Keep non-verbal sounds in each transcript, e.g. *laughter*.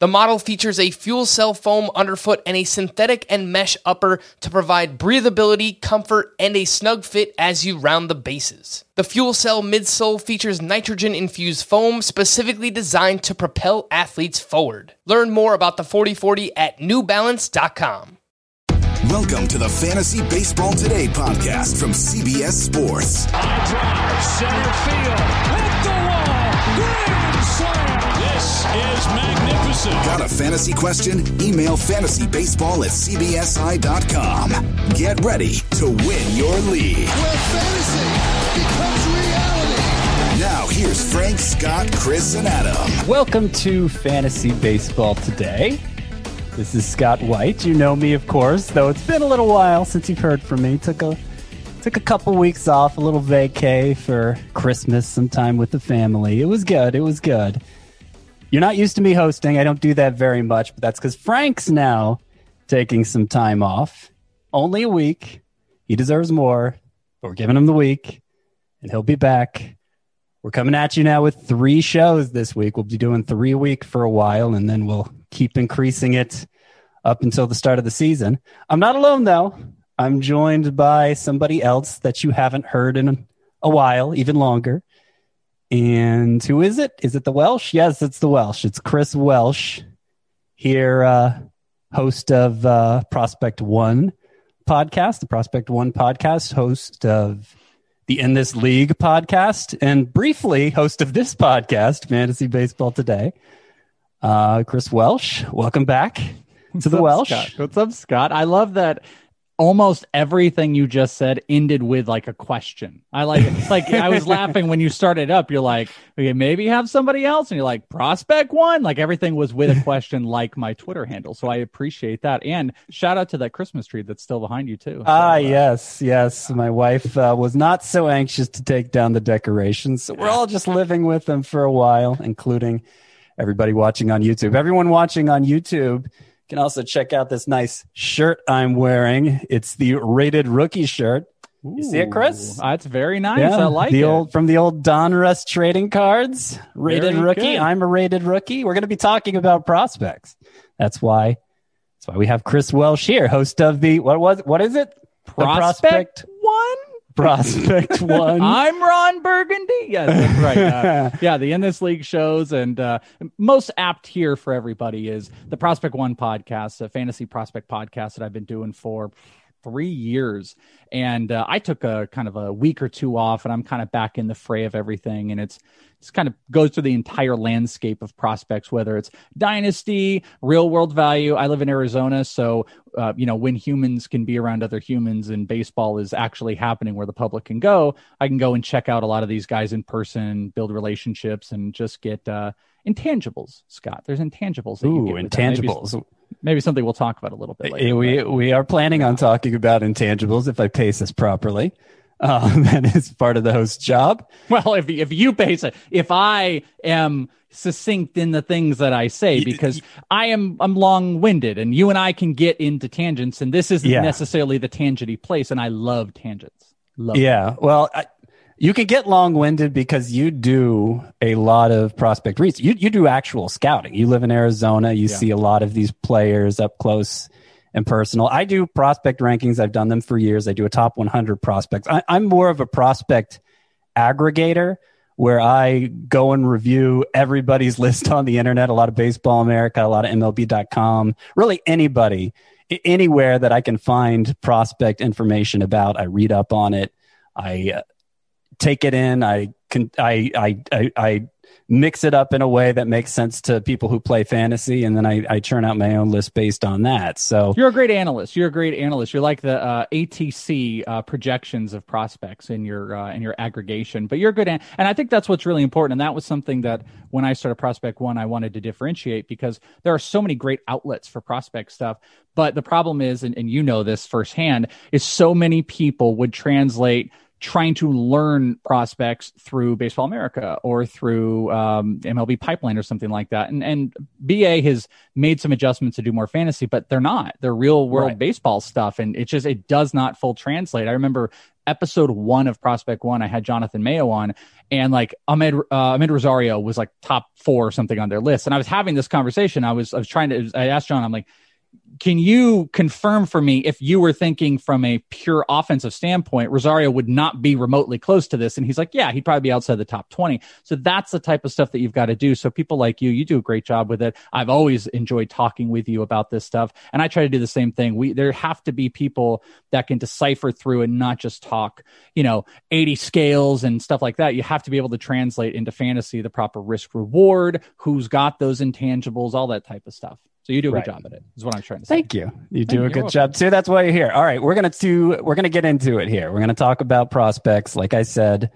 The model features a fuel cell foam underfoot and a synthetic and mesh upper to provide breathability, comfort, and a snug fit as you round the bases. The fuel cell midsole features nitrogen infused foam specifically designed to propel athletes forward. Learn more about the 4040 at newbalance.com. Welcome to the Fantasy Baseball Today podcast from CBS Sports. High drive, center field, hit the wall, grand slam. This is magnificent. Got a fantasy question? Email fantasybaseball at cbsi.com. Get ready to win your league. where fantasy becomes reality. Now, here's Frank, Scott, Chris, and Adam. Welcome to Fantasy Baseball Today. This is Scott White. You know me, of course, though it's been a little while since you've heard from me. Took a took a couple weeks off, a little vacay for Christmas, some time with the family. It was good. It was good. You're not used to me hosting. I don't do that very much, but that's because Frank's now taking some time off. Only a week. He deserves more. But we're giving him the week, and he'll be back. We're coming at you now with three shows this week. We'll be doing three a week for a while, and then we'll keep increasing it up until the start of the season. I'm not alone, though. I'm joined by somebody else that you haven't heard in a while, even longer. And who is it? Is it the Welsh? Yes, it's the Welsh. It's Chris Welsh here, uh, host of uh, Prospect One podcast, the Prospect One podcast, host of the In This League podcast, and briefly host of this podcast, Fantasy Baseball Today. Uh, Chris Welsh, welcome back to the up, Welsh. Scott? What's up, Scott? I love that almost everything you just said ended with like a question. I like it. Like I was *laughs* laughing when you started up. You're like, okay, maybe have somebody else, and you're like, prospect one. Like everything was with a question, *laughs* like my Twitter handle. So I appreciate that. And shout out to that Christmas tree that's still behind you too. Ah, So, uh, yes, yes. My wife uh, was not so anxious to take down the decorations, so we're all just living with them for a while, including everybody watching on YouTube. Everyone watching on YouTube can also check out this nice shirt I'm wearing. It's the rated rookie shirt. You see it, Chris? Ah, Ooh, That's very nice. I like the it. old from the old Donruss trading cards. Rated Very rookie. good. I'm a rated rookie. We're going to be talking about prospects. That's why. That's why we have Chris Welsh here, host of the what was what is it? The prospect one. Prospect *laughs* One. I'm Ron Burgundy. Yes, that's right. Uh, *laughs* yeah, the In This League shows and uh, most apt here for everybody is the Prospect One podcast, a fantasy prospect podcast that I've been doing for three years. And uh, I took a kind of a week or two off, and I'm kind of back in the fray of everything. And it's it's kind of goes through the entire landscape of prospects, whether it's dynasty, real world value. I live in Arizona, so uh, you know when humans can be around other humans and baseball is actually happening where the public can go, I can go and check out a lot of these guys in person, build relationships, and just get uh, intangibles. Scott, there's intangibles. That you Ooh, get with that. Maybe- intangibles. Maybe, something we'll talk about a little bit later. Eh, we we are planning on talking about intangibles if I pace this properly. Um, *laughs* that is part of the host job. Well, if if you base it, if I am succinct in the things that I say, because I am I'm long winded, and you and I can get into tangents, and this isn't Yeah. necessarily the tangenty place, and I love tangents. Love them. Yeah. Well, I, you can get long winded because you do a lot of prospect research. You, you do actual scouting. You live in Arizona. You Yeah. see a lot of these players up close and personal. I do prospect rankings. I've done them for years. I do a top 100 prospects. I, I'm more of a prospect aggregator where I go and review everybody's *laughs* list on the internet, a lot of Baseball America, a lot of MLB.com, really anybody, anywhere that I can find prospect information about. I read up on it. I uh, take it in. I can, I, I, I, I mix it up in a way that makes sense to people who play fantasy. And then I, I churn out my own list based on that. So You're a great analyst. You're a great analyst. You're like the uh, ATC uh, projections of prospects in your uh, in your aggregation. But you're good, an- and I think that's what's really important. And that was something that when I started Prospect One, I wanted to differentiate because there are so many great outlets for prospect stuff. But the problem is, and, and you know this firsthand, is so many people would translate trying to learn prospects through Baseball America or through um, MLB Pipeline or something like that. And and BA has made some adjustments to do more fantasy, but they're not. They're real world right. baseball stuff, and it just it does not full translate. I remember episode one of Prospect One, I had Jonathan Mayo on, and like Ahmed uh, Amed Rosario was like top four or something on their list, and I was having this conversation. I was I was trying to I asked John, I'm like can you confirm for me if you were thinking from a pure offensive standpoint, Rosario would not be remotely close to this? And he's like, yeah, he'd probably be outside the top 20. So that's the type of stuff that you've got to do. So people like you, you do a great job with it. I've always enjoyed talking with you about this stuff. And I try to do the same thing. We, there have to be people that can decipher through and not just talk, you know, 80 scales and stuff like that. You have to be able to translate into fantasy the proper risk reward, who's got those intangibles, all that type of stuff. So you do a right. good job at it. Is what I'm trying to say. Thank you. You do Thank a good job too. That's why you're here. All right, we're gonna do. We're gonna get into it here. We're gonna talk about prospects. Like I said,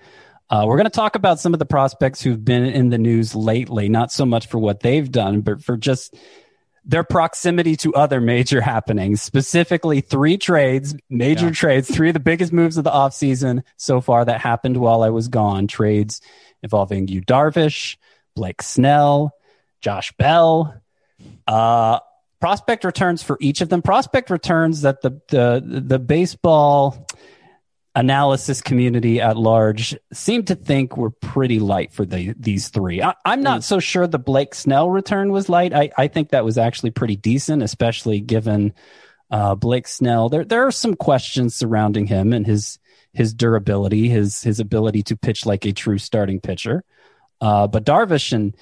uh, we're gonna talk about some of the prospects who've been in the news lately. Not so much for what they've done, but for just their proximity to other major happenings, specifically three trades, major yeah. trades, three of the biggest moves of the offseason so far that happened while I was gone. Trades involving Yu Darvish, Blake Snell, Josh Bell, uh, prospect returns for each of them. Prospect returns that the the the baseball analysis community at large seem to think were pretty light for the, these three. I, am not so sure the Blake Snell return was light. I, I think that was actually pretty decent, especially given uh, Blake Snell. There there are some questions surrounding him and his his durability, his his ability to pitch like a true starting pitcher. Uh, but Darvish and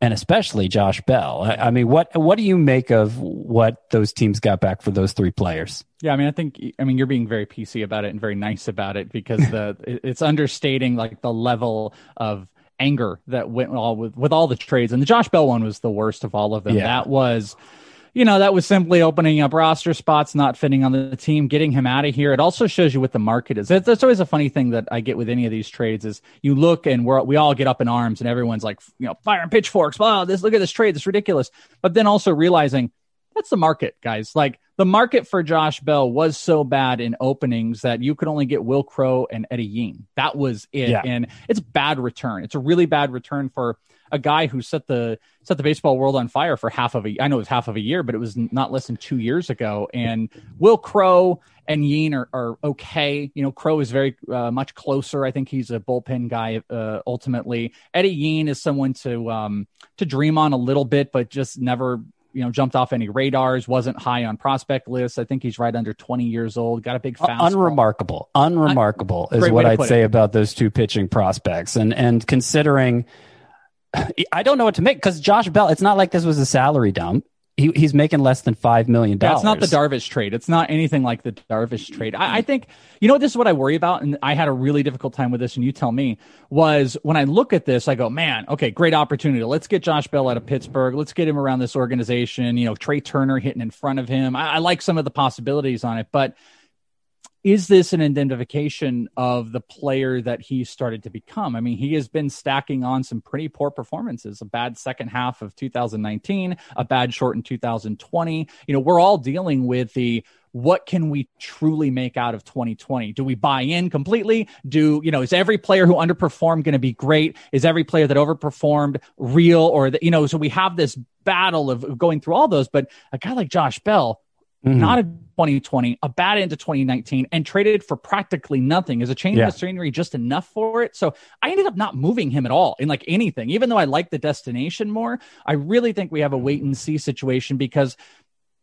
and especially Josh Bell. I, I, mean, what what do you make of what those teams got back for those three players? Yeah, I mean, I think I mean you're being very PC about it and very nice about it because the *laughs* it's understating like the level of anger that went all with with all the trades and the Josh Bell one was the worst of all of them. Yeah. That was you know, that was simply opening up roster spots, not fitting on the team, getting him out of here. It also shows you what the market is. That's always a funny thing that I get with any of these trades is you look and we're, we all get up in arms and everyone's like, you know, firing pitchforks. Wow, this, look at this trade. It's ridiculous. But then also realizing that's the market, guys. Like the market for Josh Bell was so bad in openings that you could only get Will Crowe and Eddie Yean. That was it. Yeah. And it's bad return. It's a really bad return for a guy who set the set the baseball world on fire for half of a I know it was half of a year, but it was not less than two years ago. And Will Crowe and Yean are, are okay. You know, Crowe is very uh, much closer. I think he's a bullpen guy uh, ultimately. Eddie Yean is someone to um, to dream on a little bit, but just never you know jumped off any radars wasn't high on prospect lists i think he's right under 20 years old got a big fastball. unremarkable unremarkable is what i'd say it. about those two pitching prospects and and considering I don't know what to make because Josh Bell. It's not like this was a salary dump. He, he's making less than five million dollars. That's not the Darvish trade. It's not anything like the Darvish trade. I, I, think you know this is what I worry about, and I had a really difficult time with this. And you tell me was when I look at this, I go, man, okay, great opportunity. Let's get Josh Bell out of Pittsburgh. Let's get him around this organization. You know, Trey Turner hitting in front of him. I, I like some of the possibilities on it, but is this an identification of the player that he started to become? I mean, he has been stacking on some pretty poor performances, a bad second half of 2019, a bad short in 2020. You know, we're all dealing with the what can we truly make out of 2020? Do we buy in completely? Do, you know, is every player who underperformed going to be great? Is every player that overperformed real or, the, you know, so we have this battle of going through all those, but a guy like Josh Bell, mm-hmm. not a 2020, a bad into 2019, and traded for practically nothing. Is a change yeah. of scenery just enough for it? So I ended up not moving him at all in like anything, even though I like the destination more. I really think we have a wait and see situation because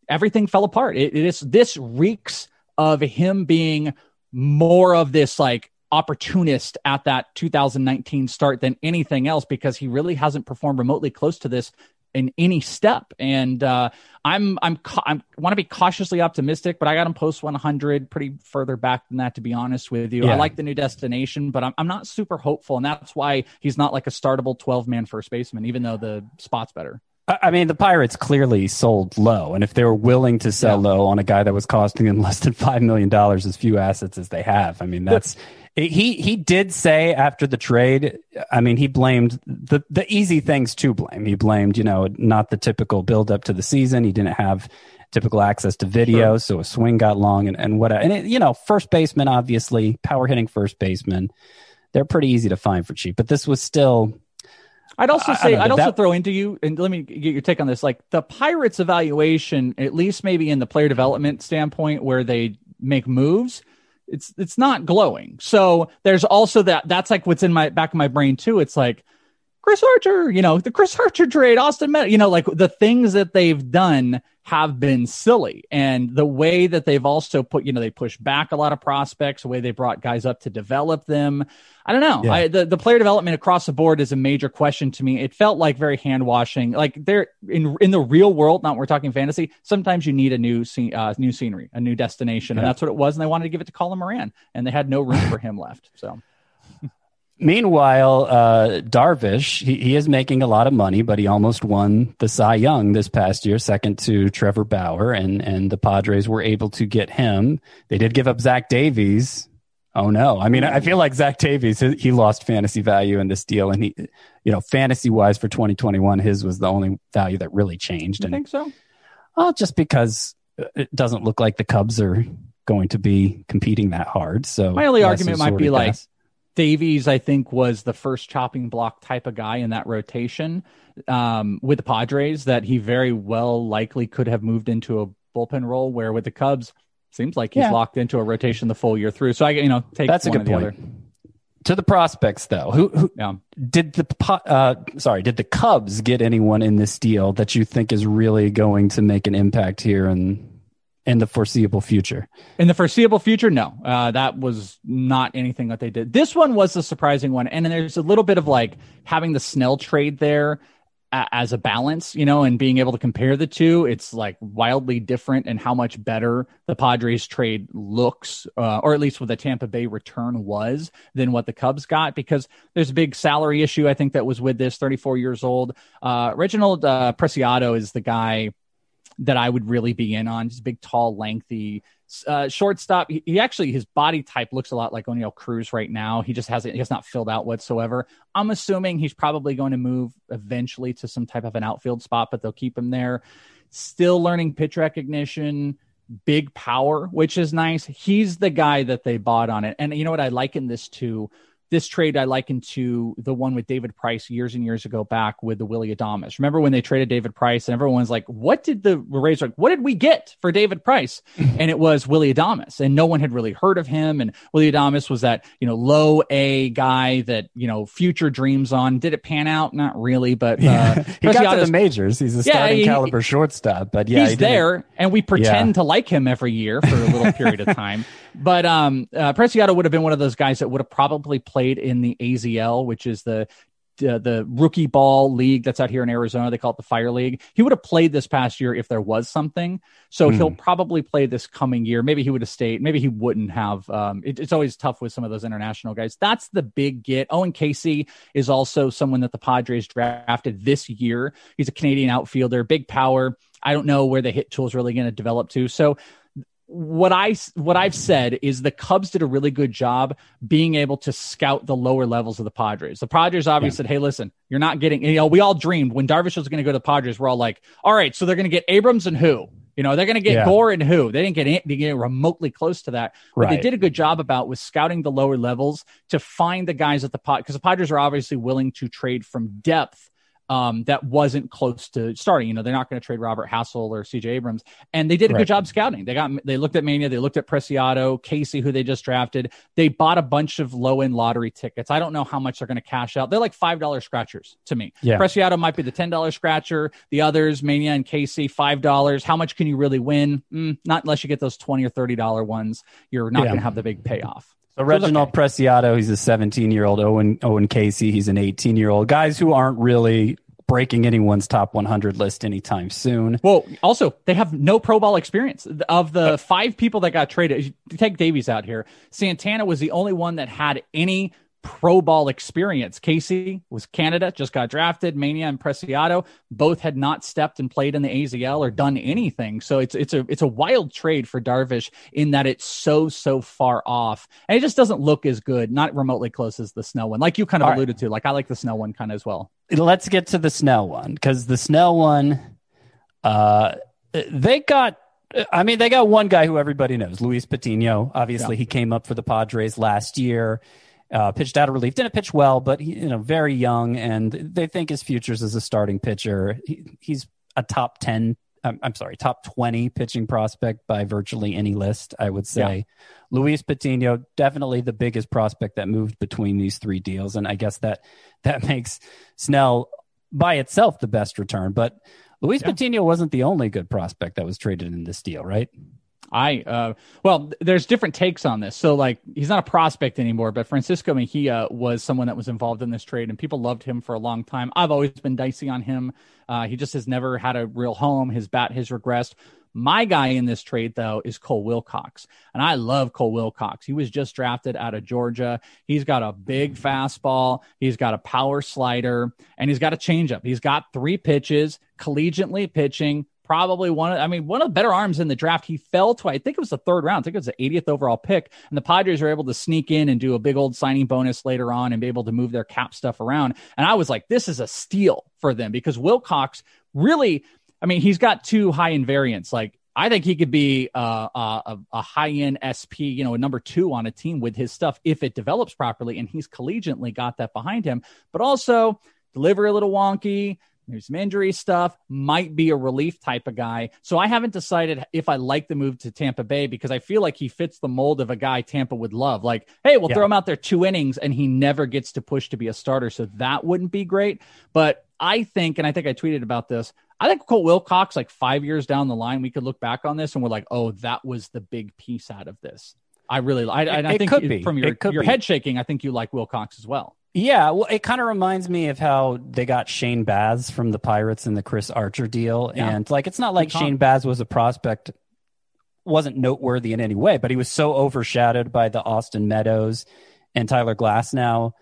everything fell apart. it, it is this reeks of him being more of this like opportunist at that 2019 start than anything else because he really hasn't performed remotely close to this in any step. And uh, I'm I'm I'm want to be cautiously optimistic, but I got him post 100 pretty further back than that, to be honest with you. Yeah. I like the new destination, but I'm I'm not super hopeful, and that's why he's not like a startable 12 man first baseman, even though the spot's better. I mean, the Pirates clearly sold low, and if they were willing to sell yeah. low on a guy that was costing them *laughs* less than five million dollars, as few assets as they have, I mean, that's *laughs* he he did say after the trade. I mean, he blamed the the easy things to blame. He blamed, you know, not the typical build up to the season. He didn't have typical access to video, sure. so a swing got long and, and what and it, you know, first baseman obviously, power hitting first baseman, they're pretty easy to find for cheap. But this was still I'd also say I'd also that, throw into you and let me get your take on this. Like the Pirates evaluation, at least maybe in the player development standpoint where they make moves, it's it's not glowing. So there's also that that's like what's in my back of my brain too. It's like Chris Archer, you know, the Chris *laughs* Archer trade, Austin, Met, you know, like the things that they've done have been silly. And the way that they've also put, you know, they push back a lot of prospects, the way they brought guys up to develop them. I don't know. Yeah. I, the, the player development across the board is a major question to me. It felt like very hand washing. Like they're in, in the real world, not we're talking fantasy. Sometimes you need a new, scene, uh, new scenery, a new destination. Yeah. And that's what it was. And they wanted to give it to Colin Moran and they had no room for him left. So. *laughs* Meanwhile, uh, Darvish, he, he, is making a lot of money, but he almost won the Cy Young this past year, second to Trevor Bauer, and, and the Padres were able to get him. They did give up Zach Davies. Oh no. I mean, I feel like Zach Davies, he lost fantasy value in this deal. And he, you know, fantasy wise for 2021, his was the only value that really changed. I think so? Well, just because it doesn't look like the Cubs are going to be competing that hard. So my only argument might be like, Davies, I think, was the first chopping block type of guy in that rotation um, with the Padres that he very well likely could have moved into a bullpen role. Where with the Cubs, seems like he's yeah. locked into a rotation the full year through. So I, you know, take that's a good point. Other. To the prospects, though, who, who yeah. did the uh, sorry did the Cubs get anyone in this deal that you think is really going to make an impact here and in the foreseeable future? In the foreseeable future, no. Uh, that was not anything that they did. This one was a surprising one. And there's a little bit of like having the Snell trade there as a balance, you know, and being able to compare the two, it's like wildly different and how much better the Padres trade looks, uh, or at least what the Tampa Bay return was than what the Cubs got, because there's a big salary issue, I think, that was with this 34 years old. Uh, Reginald uh, Preciado is the guy that I would really be in on. He's big, tall, lengthy uh, shortstop. He, he, actually his body type looks a lot like Oneil Cruz right now. He just hasn't he has not filled out whatsoever. I'm assuming he's probably going to move eventually to some type of an outfield spot, but they'll keep him there. Still learning pitch recognition, big power, which is nice. He's the guy that they bought on it. And you know what I liken this to this trade I liken to the one with David Price years and years ago back with the Willy Adames. Remember when they traded David Price and everyone's like, what did the Rays like? What did we get for David Price? *laughs* and it was Willy Adames and no one had really heard of him. And Willy Adames was that, you know, low A guy that, you know, future dreams on. Did it pan out? Not really, but, uh, *laughs* he got to the majors. He's a starting he, caliber shortstop, but yeah, he's he there and we pretend yeah. to like him every year for a little period of time. *laughs* But um, uh, Preciado would have been one of those guys that would have probably played in the AZL, which is the uh, the rookie ball league that's out here in Arizona. They call it the Fire League. He would have played this past year if there was something. So mm. he'll probably play this coming year. Maybe he would have stayed. Maybe he wouldn't have. Um, it, it's always tough with some of those international guys. That's the big get. Owen Caissie is also someone that the Padres drafted this year. He's a Canadian outfielder, big power. I don't know where the hit tool is really going to develop to. So what I what I've said is the Cubs did a really good job being able to scout the lower levels of the Padres. The Padres obviously yeah. said, "Hey, listen, you're not getting." You know, we all dreamed when Darvish was going to go to the Padres. We're all like, "All right, so they're going to get Abrams and who? You know, they're going to get yeah. Gore and who? They didn't get they get remotely close to that. What they did a good job about was scouting the lower levels to find the guys at the pot because the Padres are obviously willing to trade from depth um, that wasn't close to starting. You know, they're not going to trade Robert Hassell or CJ Abrams. And they did a right. good job scouting. They got, they looked at Mena, they looked at Preciado, Caissie, who they just drafted. They bought a bunch of low end lottery tickets. I don't know how much they're going to cash out. They're like $5 scratchers to me. Yeah. Preciado might be the $10 scratcher. The others, Mena and Caissie, $5. How much can you really win? Mm, not unless you get those 20 or $30 ones. You're not yeah. going to have the big payoff. So Reginald okay. Preciado, he's a 17 year old. Owen Owen Caissie, he's an 18 year old. Guys who aren't really breaking anyone's top 100 list anytime soon. Well, also they have no pro ball experience. Of the five people that got traded, take Davies out here. Santana was the only one that had any pro ball experience. Caissie was Canada, just got drafted. Mena and Preciado both had not stepped and played in the AZL or done anything. So it's it's a it's a wild trade for Darvish in that it's so so far off, and it just doesn't look as good, not remotely close as the Snell one. Like you kind of All alluded right. to, like I like the Snell one kind of as well. Let's get to the Snell one because the Snell one, uh, they got I mean, they got one guy who everybody knows, Luis Patino. Obviously, yeah. he came up for the Padres last year. Uh, pitched out of relief, didn't pitch well, but he, you know, very young, and they think his futures as a starting pitcher. He, he's a top ten I'm, I'm, sorry, top 20 pitching prospect by virtually any list, I would say. Yeah. Luis Patino, definitely the biggest prospect that moved between these three deals. And I guess that that *laughs* makes Snell by itself the best return. But Luis yeah. Patino wasn't the only good prospect that was traded in this deal, right? I uh, well, there's different takes on this. So like, he's not a prospect anymore, but Francisco Mejia was someone that was involved in this trade, and people loved him for a long time. I've always been dicey on him. Uh, he just has never had a real home. His bat has regressed. My guy in this trade, though, is Cole Wilcox. And I love Cole Wilcox. He was just drafted out of Georgia. He's got a big fastball, he's got a power slider, and he's got a changeup. He's got three pitches, collegiately pitching, probably one of, I mean, one of the better arms in the draft. He fell to, I think it was the third round. I think it was the 80th overall pick. And the Padres were able to sneak in and do a big old signing bonus later on and be able to move their cap stuff around. And I was like, this is a steal for them because Wilcox really, I mean, he's got two high invariants. Like, I think he could be uh, a, a high end SP, you know, a number two on a team with his stuff if it develops properly. And he's collegiately got that behind him, but also delivery a little wonky, there's some injury stuff, might be a relief type of guy. So I haven't decided if I like the move to Tampa Bay because I feel like he fits the mold of a guy Tampa would love. Like, hey, we'll yeah. throw him out there two innings and he never gets to push to be a starter. So that wouldn't be great. But I think, and I think I tweeted about this, I think Cole Wilcox, like five years down the line, we could look back on this and we're like, oh, that was the big piece out of this. I really, I, I, I think from your, your head shaking, I think you like Wilcox as well. Yeah, well, it kind of reminds me of how they got Shane Baz from the Pirates in the Chris Archer deal, yeah. and like it's not like Shane Baz was a prospect, wasn't noteworthy in any way, but he was so overshadowed by the Austin Meadows and Tyler Glasnow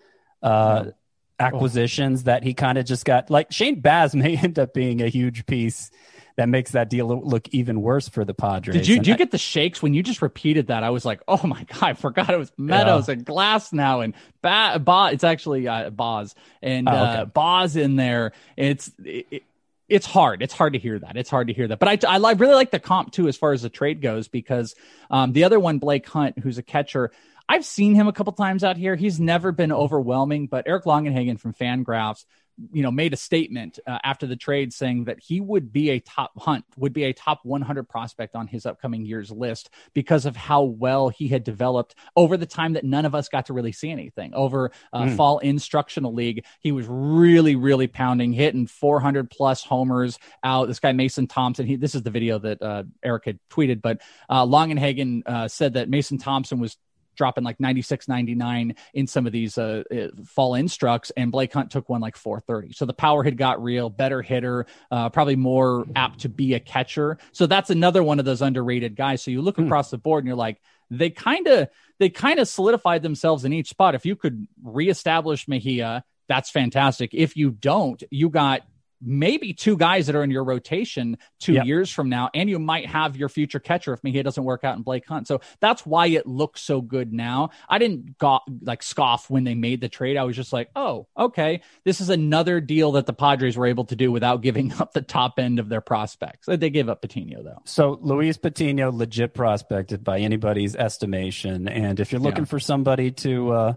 uh, yeah. acquisitions oh. that he kind of just got like Shane Baz *laughs* may end up being a huge piece that makes that deal look even worse for the Padres. Did you did you get the shakes when you just repeated that? I was like, oh my god, *laughs* I forgot it was Meadows yeah. and Glasnow and ba-, ba- It's actually uh, Boz and oh, okay. uh, Boz in there. It's it, it's hard. It's hard to hear that. It's hard to hear that. But I, I really like the comp too, as far as the trade goes, because um, the other one, Blake Hunt, who's a catcher, I've seen him a couple times out here. He's never been overwhelming, but Eric Longenhagen from Fangraphs you know, made a statement uh, after the trade saying that he would be a top hunt, would be a top 100 prospect on his upcoming year's list because of how well he had developed over the time that none of us got to really see anything. Over uh, mm. fall instructional league, he was really, really pounding, hitting 400 plus homers out. This guy Mason Thompson, he, this is the video that uh, Eric had tweeted, but uh, Longenhagen uh, said that Mason Thompson was dropping like 96 99 in some of these uh, uh, fall instructs and blake hunt took one like 430 so the power had got real better hitter uh, probably more apt to be a catcher. So that's another one of those underrated guys. So you look hmm. across the board and you're like they kind of they kind of solidified themselves in each spot. If you could reestablish mejia that's fantastic. If you don't you got maybe two guys that are in your rotation two yep. years from now, and you might have your future catcher if Mejia doesn't work out in Blake Hunt. So that's why it looks so good now. I didn't go, like scoff when they made the trade. I was just like, oh, okay, this is another deal that the Padres were able to do without giving *laughs* up the top end of their prospects. They gave up Patino though. So Luis Patino, legit prospected by anybody's estimation, and if you're looking yeah. for somebody to. Uh,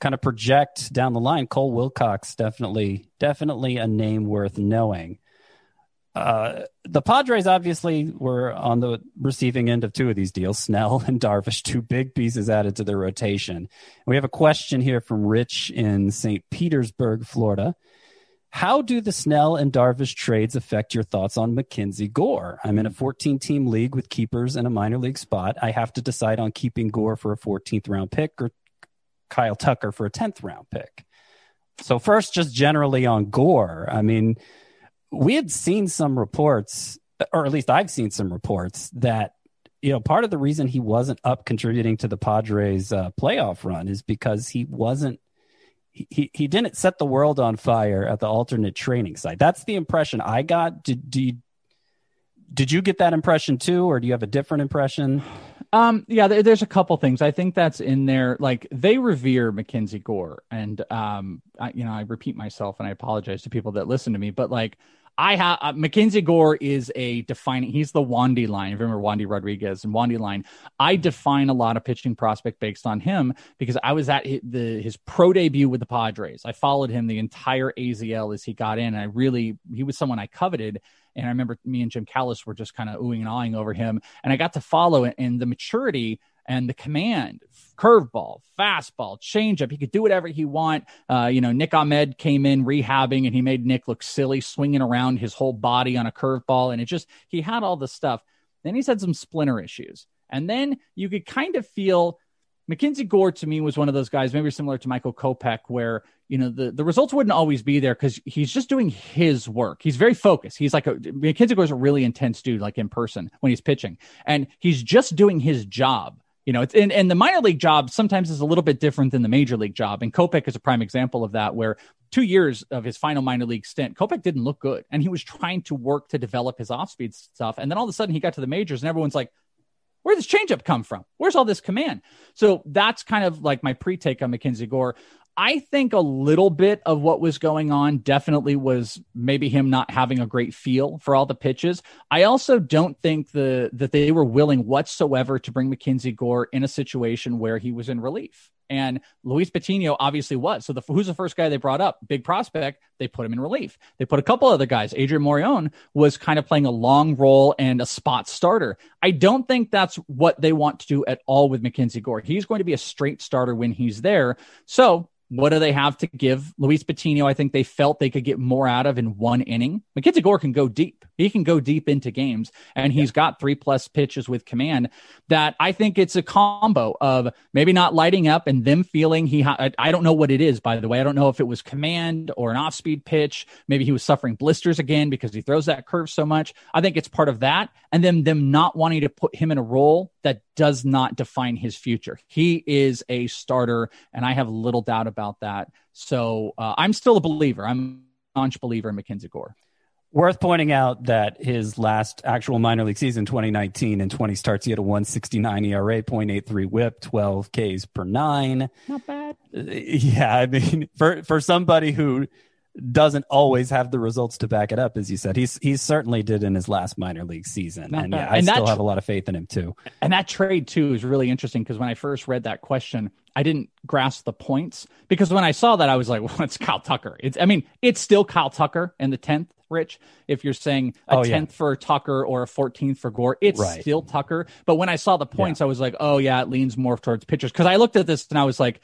kind of project down the line, Cole Wilcox definitely definitely a name worth knowing. Uh, the Padres obviously were on the receiving end of two of these deals, Snell and Darvish, two big pieces added to their rotation. We have a question here from Rich in St. Petersburg, Florida. How do the Snell and Darvish trades affect your thoughts on Mackenzie Gore? I'm in a 14 team league with keepers and a minor league spot. I have to decide on keeping Gore for a 14th round pick or Kyle Tucker for a 10th round pick. So, first, just generally on Gore, I mean, we had seen some reports, or at least I've seen some reports that, you know, part of the reason he wasn't up contributing to the Padres' uh, playoff run is because he wasn't. He, he didn't set the world on fire at the alternate training site. That's the impression I got. Did, you, did you get that impression too, or do you have a different impression? Um, yeah, there, there's a couple things. I think that's in there. Like they revere Mackenzie Gore, and um, I, you know, I repeat myself, and I apologize to people that listen to me, but like I have uh, Mackenzie Gore is a defining. He's the Wandy line. You Remember Wandy Rodriguez and Wandy line. I define a lot of pitching prospect based on him because I was at his, the his pro debut with the Padres. I followed him the entire AZL as he got in. And I really he was someone I coveted. And I remember me and Jim Callis were just kind of oohing and awing over him. And I got to follow it and the maturity and the command, curveball, fastball, changeup. He could do whatever he want. Uh, you know, Nick Ahmed came in rehabbing and he made Nick look silly, swinging around his whole body on a curveball. And it just, he had all the stuff. Then he's had some splinter issues. And then you could kind of feel Mackenzie Gore to me was one of those guys, maybe similar to Michael Kopech, where you know the, the results wouldn't always be there because he's just doing his work. He's very focused. He's like a Mackenzie is a really intense dude, like in person when he's pitching, and he's just doing his job. You know, it's and, and the minor league job sometimes is a little bit different than the major league job. And Kopech is a prime example of that, where two years of his final minor league stint, Kopech didn't look good. And he was trying to work to develop his off speed stuff. And then all of a sudden he got to the majors and everyone's like, where does changeup come from? Where's all this command? So that's kind of like my pre take on Mackenzie Gore. I think a little bit of what was going on definitely was maybe him not having a great feel for all the pitches. I also don't think the that they were willing whatsoever to bring Mackenzie Gore in a situation where he was in relief. And Luis Patino obviously was. So the, who's the first guy they brought up? Big prospect. They put him in relief. They put a couple other guys. Adrian Morejon was kind of playing a long role and a spot starter. I don't think that's what they want to do at all with Mackenzie Gore. He's going to be a straight starter when he's there. So what do they have to give Luis Patino? I think they felt they could get more out of in one inning. Mackenzie Gore can go deep. He can go deep into games, and he's yeah. got three plus pitches with command. That I think it's a combo of maybe not lighting up and them feeling he. Ha- I don't know what it is, by the way. I don't know if it was command or an off speed pitch. Maybe he was suffering blisters again because he throws that curve so much. I think it's part of that, and then them not wanting to put him in a role that does not define his future. He is a starter, and I have little doubt about that. So uh, I'm still a believer. I'm a staunch believer in Mackenzie Gore. Worth pointing out that his last actual minor league season, 2019, and 20 starts, he had a 169 ERA, 0.83 whip, 12 Ks per nine. Not bad. Uh, yeah, I mean, for for somebody who doesn't always have the results to back it up, as you said. He's he certainly did in his last minor league season, and yeah, I and still have a lot of faith in him too. And that trade too is really interesting because when I first read that question, I didn't grasp the points because when I saw that, I was like, *laughs* "Well, it's Kyle Tucker." It's I mean, it's still Kyle Tucker in the tenth. Rich, if you're saying a oh, 10th yeah. for Tucker or a 14th for Gore, it's right. still Tucker. But when I saw the points, yeah. I was like, oh, yeah, it leans more towards pitchers. Because I looked at this and I was like,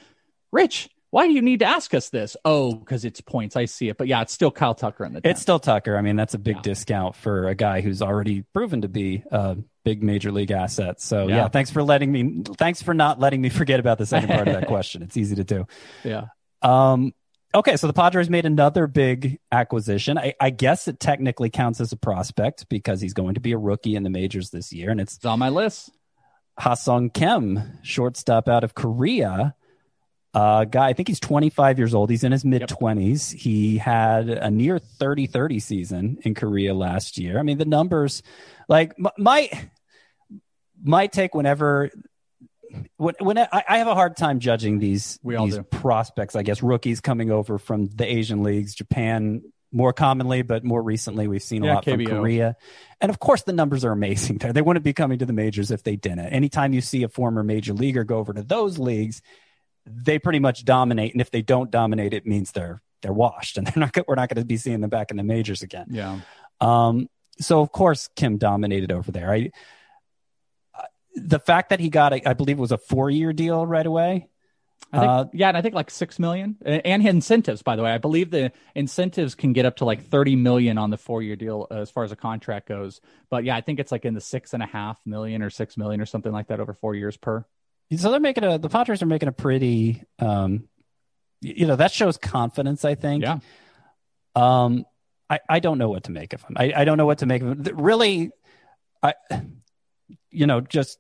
Rich, why do you need to ask us this? Oh, because it's points. I see it. But yeah, it's still Kyle Tucker in the. 10th. It's still Tucker. I mean, that's a big yeah. discount for a guy who's already proven to be a big major league asset. So yeah. yeah, thanks for letting me. Thanks for not letting me forget about the second part of that *laughs* question. It's easy to do. Yeah. Um. Okay, so the Padres made another big acquisition. I, I, guess it technically counts as a prospect because he's going to be a rookie in the majors this year, and it's, it's on my list. Ha-Seong Kim, shortstop out of Korea. Uh, guy, I think he's 25 years old. He's in his mid 20s. Yep. He had a near 30 30 season in Korea last year. I mean, the numbers, like, my, my take whenever when, when I, I, have a hard time judging these these prospects, I guess rookies coming over from the Asian leagues, Japan more commonly, but more recently we've seen a yeah, lot KBO. from Korea. And of course, the numbers are amazing there. They wouldn't be coming to the majors if they didn't. Anytime you see a former major leaguer go over to those leagues, they pretty much dominate. And if they don't dominate, it means they're they're washed, and *laughs* they're not. We're not going to be seeing them back in the majors again. Yeah. Um. So of course, Kim dominated over there. I. The fact that he got, a, I believe, it was a four-year deal right away. I think, uh, yeah, and I think like six million, and incentives. By the way, I believe the incentives can get up to like thirty million on the four-year deal uh, as far as a contract goes. But yeah, I think it's like in the six and a half million or six million or something like that over four years per. So they're making a the Padres are making a pretty um you know that shows confidence I think. Yeah. Um I I don't know what to make of them. I I don't know what to make of them. Really I you know just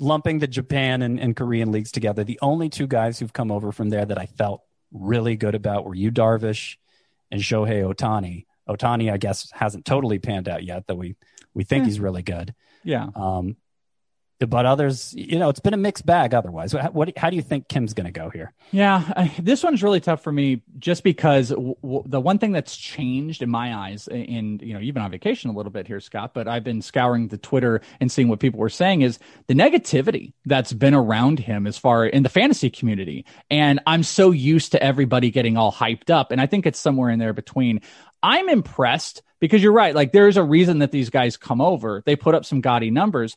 lumping the Japan and, and Korean leagues together, the only two guys who've come over from there that I felt really good about were Yu Darvish and Shohei Ohtani. Ohtani, I guess, hasn't totally panned out yet, though we we think yeah. he's really good. Yeah. Um, but others, you know, it's been a mixed bag otherwise. What, what how do you think Kim's going to go here? Yeah, I, this one's really tough for me just because w- w- the one thing that's changed in my eyes, and you know, you've been on vacation a little bit here, Scott, but I've been scouring the Twitter and seeing what people were saying is the negativity that's been around him as far in the fantasy community. And I'm so used to everybody getting all hyped up. And I think it's somewhere in there between. I'm impressed because you're right. Like there's a reason that these guys come over. They put up some gaudy numbers,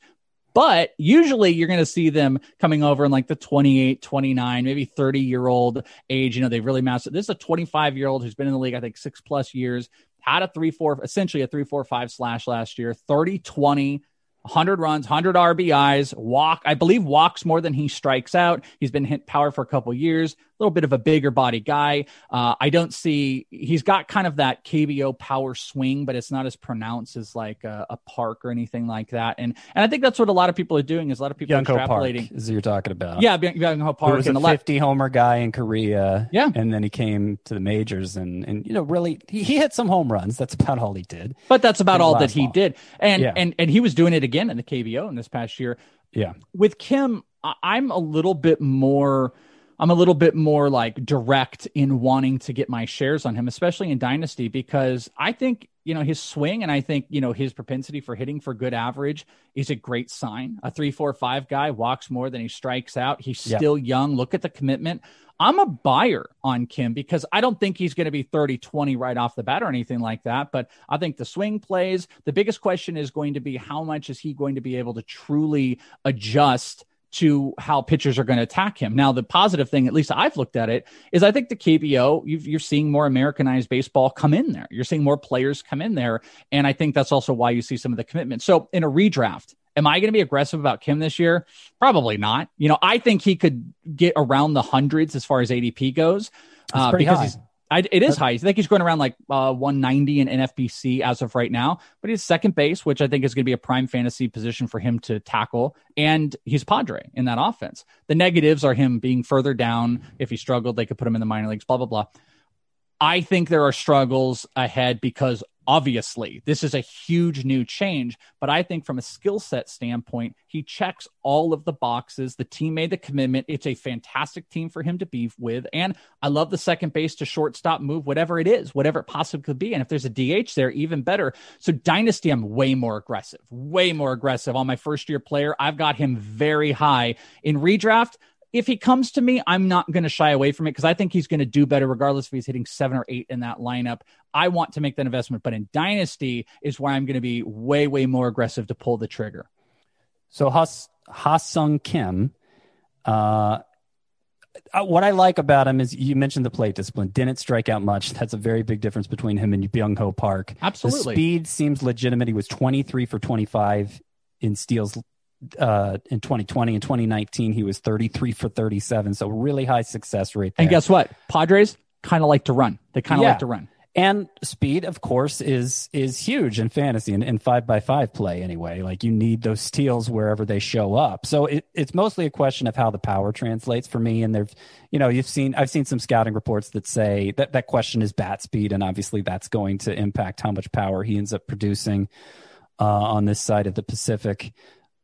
but usually you're going to see them coming over in like the 28, 29, maybe 30 year old age. You know, they've really mastered. This is a 25 year old who's been in the league, I think, six plus years, had a three, four, essentially a three, four, five slash last year, 30, 20, 100 runs, 100 RBIs, walk. I believe walks more than he strikes out. He's been hit power for a couple years little bit of a bigger body guy. Uh, I don't see he's got kind of that KBO power swing, but it's not as pronounced as like a, a Park or anything like that. And and I think that's what a lot of people are doing. Is a lot of people Young extrapolating. Park is you're talking about? Yeah, Byung Ho Park. Who was and a 50 homer guy in Korea. Yeah, and then he came to the majors and and you know really he, he hit some home runs. That's about all he did. But that's about all that he ball. did. And Yeah. and and he was doing it again in the KBO in this past year. Yeah. with Kim, I'm a little bit more. I'm a little bit more like direct in wanting to get my shares on him, especially in Dynasty, because I think, you know, his swing and I think, you know, his propensity for hitting for good average is a great sign. A three, four, five guy walks more than he strikes out. He's Yep. still young. Look at the commitment. I'm a buyer on Kim because I don't think he's going to be 30 20 right off the bat or anything like that. But I think the swing plays. The biggest question is going to be how much is he going to be able to truly adjust to how pitchers are going to attack him. Now, the positive thing, at least I've looked at it, is I think the KBO, you've, you're seeing more Americanized baseball come in there. You're seeing more players come in there. And I think that's also why you see some of the commitment. So in a redraft, Am I going to be aggressive about Kim this year? Probably not. You know, I think he could get around the hundreds as far as ADP goes. That's uh, pretty high. he's I, it is high. I think he's going around like uh, 190 in NFBC as of right now, but he's second base, which I think is going to be a prime fantasy position for him to tackle. And he's Padre in that offense. The negatives are him being further down. If he struggled, they could put him in the minor leagues, blah, blah, blah. I think there are struggles ahead because obviously this is a huge new change. But I think from a skill set standpoint, he checks all of the boxes. The team made the commitment. It's a fantastic team for him to be with. And I love the second base to shortstop move, whatever it is, whatever it possibly could be. And if there's a DH there, even better. So Dynasty, I'm way more aggressive, way more aggressive on my first year player. I've got him very high in redraft if he comes to me, I'm not going to shy away from it because I think he's going to do better regardless if he's hitting seven or eight in that lineup. I want to make that investment, but in Dynasty is where I'm going to be way, way more aggressive to pull the trigger. So Has Ha-Seong Kim, uh, uh, what I like about him is you mentioned the plate discipline. Didn't strike out much. That's a very big difference between him and Byung Ho Park. Absolutely. The speed seems legitimate. He was 23 for 25 in steals uh, in 2020. and 2019, he was 33 for 37. So really high success rate. There. And guess what? Padres kind of like to run. They kind of Yeah. like to run. and speed of course is is huge in fantasy and in five by five play anyway like you need those steals wherever they show up so it, it's mostly a question of how the power translates for me and there's you know you've seen i've seen some scouting reports that say that that question is bat speed and obviously that's going to impact how much power he ends up producing uh, on this side of the pacific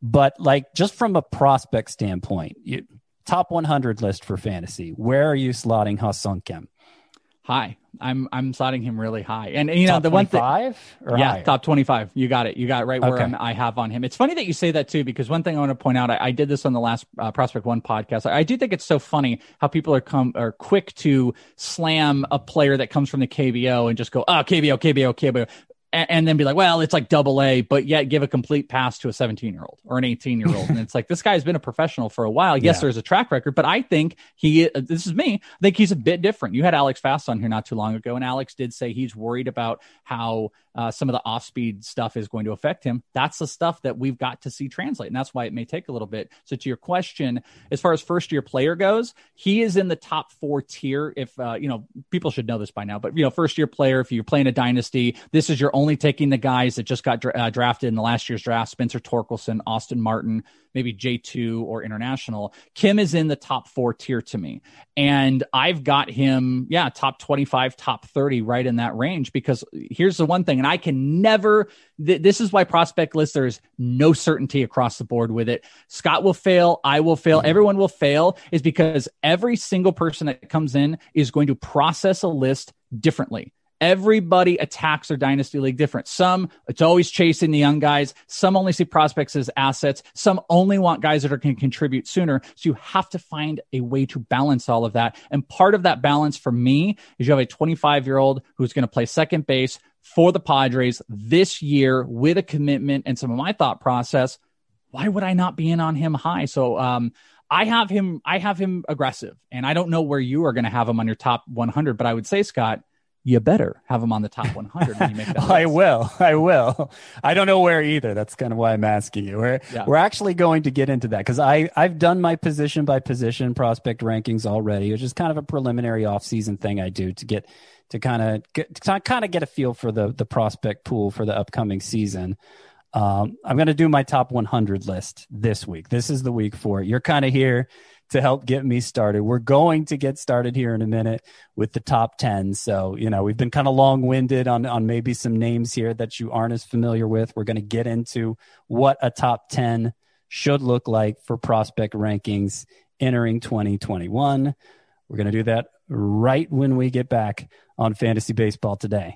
but like just from a prospect standpoint you, top 100 list for fantasy where are you slotting Ha-Seong Kim? High. I'm I'm slotting him really high. And, and you know top the one thing yeah, higher? top 25. You got it. You got it right where Okay. I have on him. It's funny that you say that too, because one thing I want to point out, I, I did this on the last uh, Prospect One podcast. I, I do think it's so funny how people are come are quick to slam a player that comes from the KBO and just go, oh, KBO, KBO, KBO. And, and then be like, well, it's like double A, but yet give a complete pass to a 17 year old or an 18 year old. and it's like, this guy's been a professional for a while. Yes, Yeah. there's a track record, but I think he, uh, this is me, I think he's a bit different. You had Alex Fast on here not too long ago, and Alex did say he's worried about how uh, some of the off speed stuff is going to affect him. That's the stuff that we've got to see translate. And that's why it may take a little bit. So, to your question, as far as first year player goes, he is in the top four tier. If, uh, you know, people should know this by now, but, you know, first year player, if you're playing a dynasty, this is you're only taking the guys that just got dra- uh, drafted in the last year's draft Spencer Torkelson, Austin Martin, maybe J2 or international. Kim is in the top four tier to me. And I've got him, yeah, top 25, top 30, right in that range. Because here's the one thing, and I can never. Th- this is why prospect list there is no certainty across the board with it. Scott will fail. I will fail. Mm-hmm. Everyone will fail. Is because every single person that comes in is going to process a list differently. Everybody attacks their dynasty league different. Some, it's always chasing the young guys. Some only see prospects as assets. Some only want guys that are going to contribute sooner. So you have to find a way to balance all of that. And part of that balance for me is you have a 25 year old who's going to play second base for the Padres this year with a commitment and some of my thought process. Why would I not be in on him high? So, um, I have him. I have him aggressive, and I don't know where you are going to have him on your top 100. But I would say, Scott, you better have them on the top *laughs* 100 when you make that. I will. I will. I don't know where either. That's kind of why I'm asking you. We're yeah. we're actually going to get into that because I I've done my position by position prospect rankings already, which is kind of a preliminary offseason thing I do to get to kind of get to kind of get a feel for the the prospect pool for the upcoming season. Um, I'm going to do my top 100 list this week. This is the week for it. You're kind of here to help get me started. We're going to get started here in a minute with the top 10. So, you know, we've been kind of long winded on, on maybe some names here that you aren't as familiar with. We're going to get into what a top 10 should look like for prospect rankings entering 2021. We're going to do that right when we get back on Fantasy Baseball today.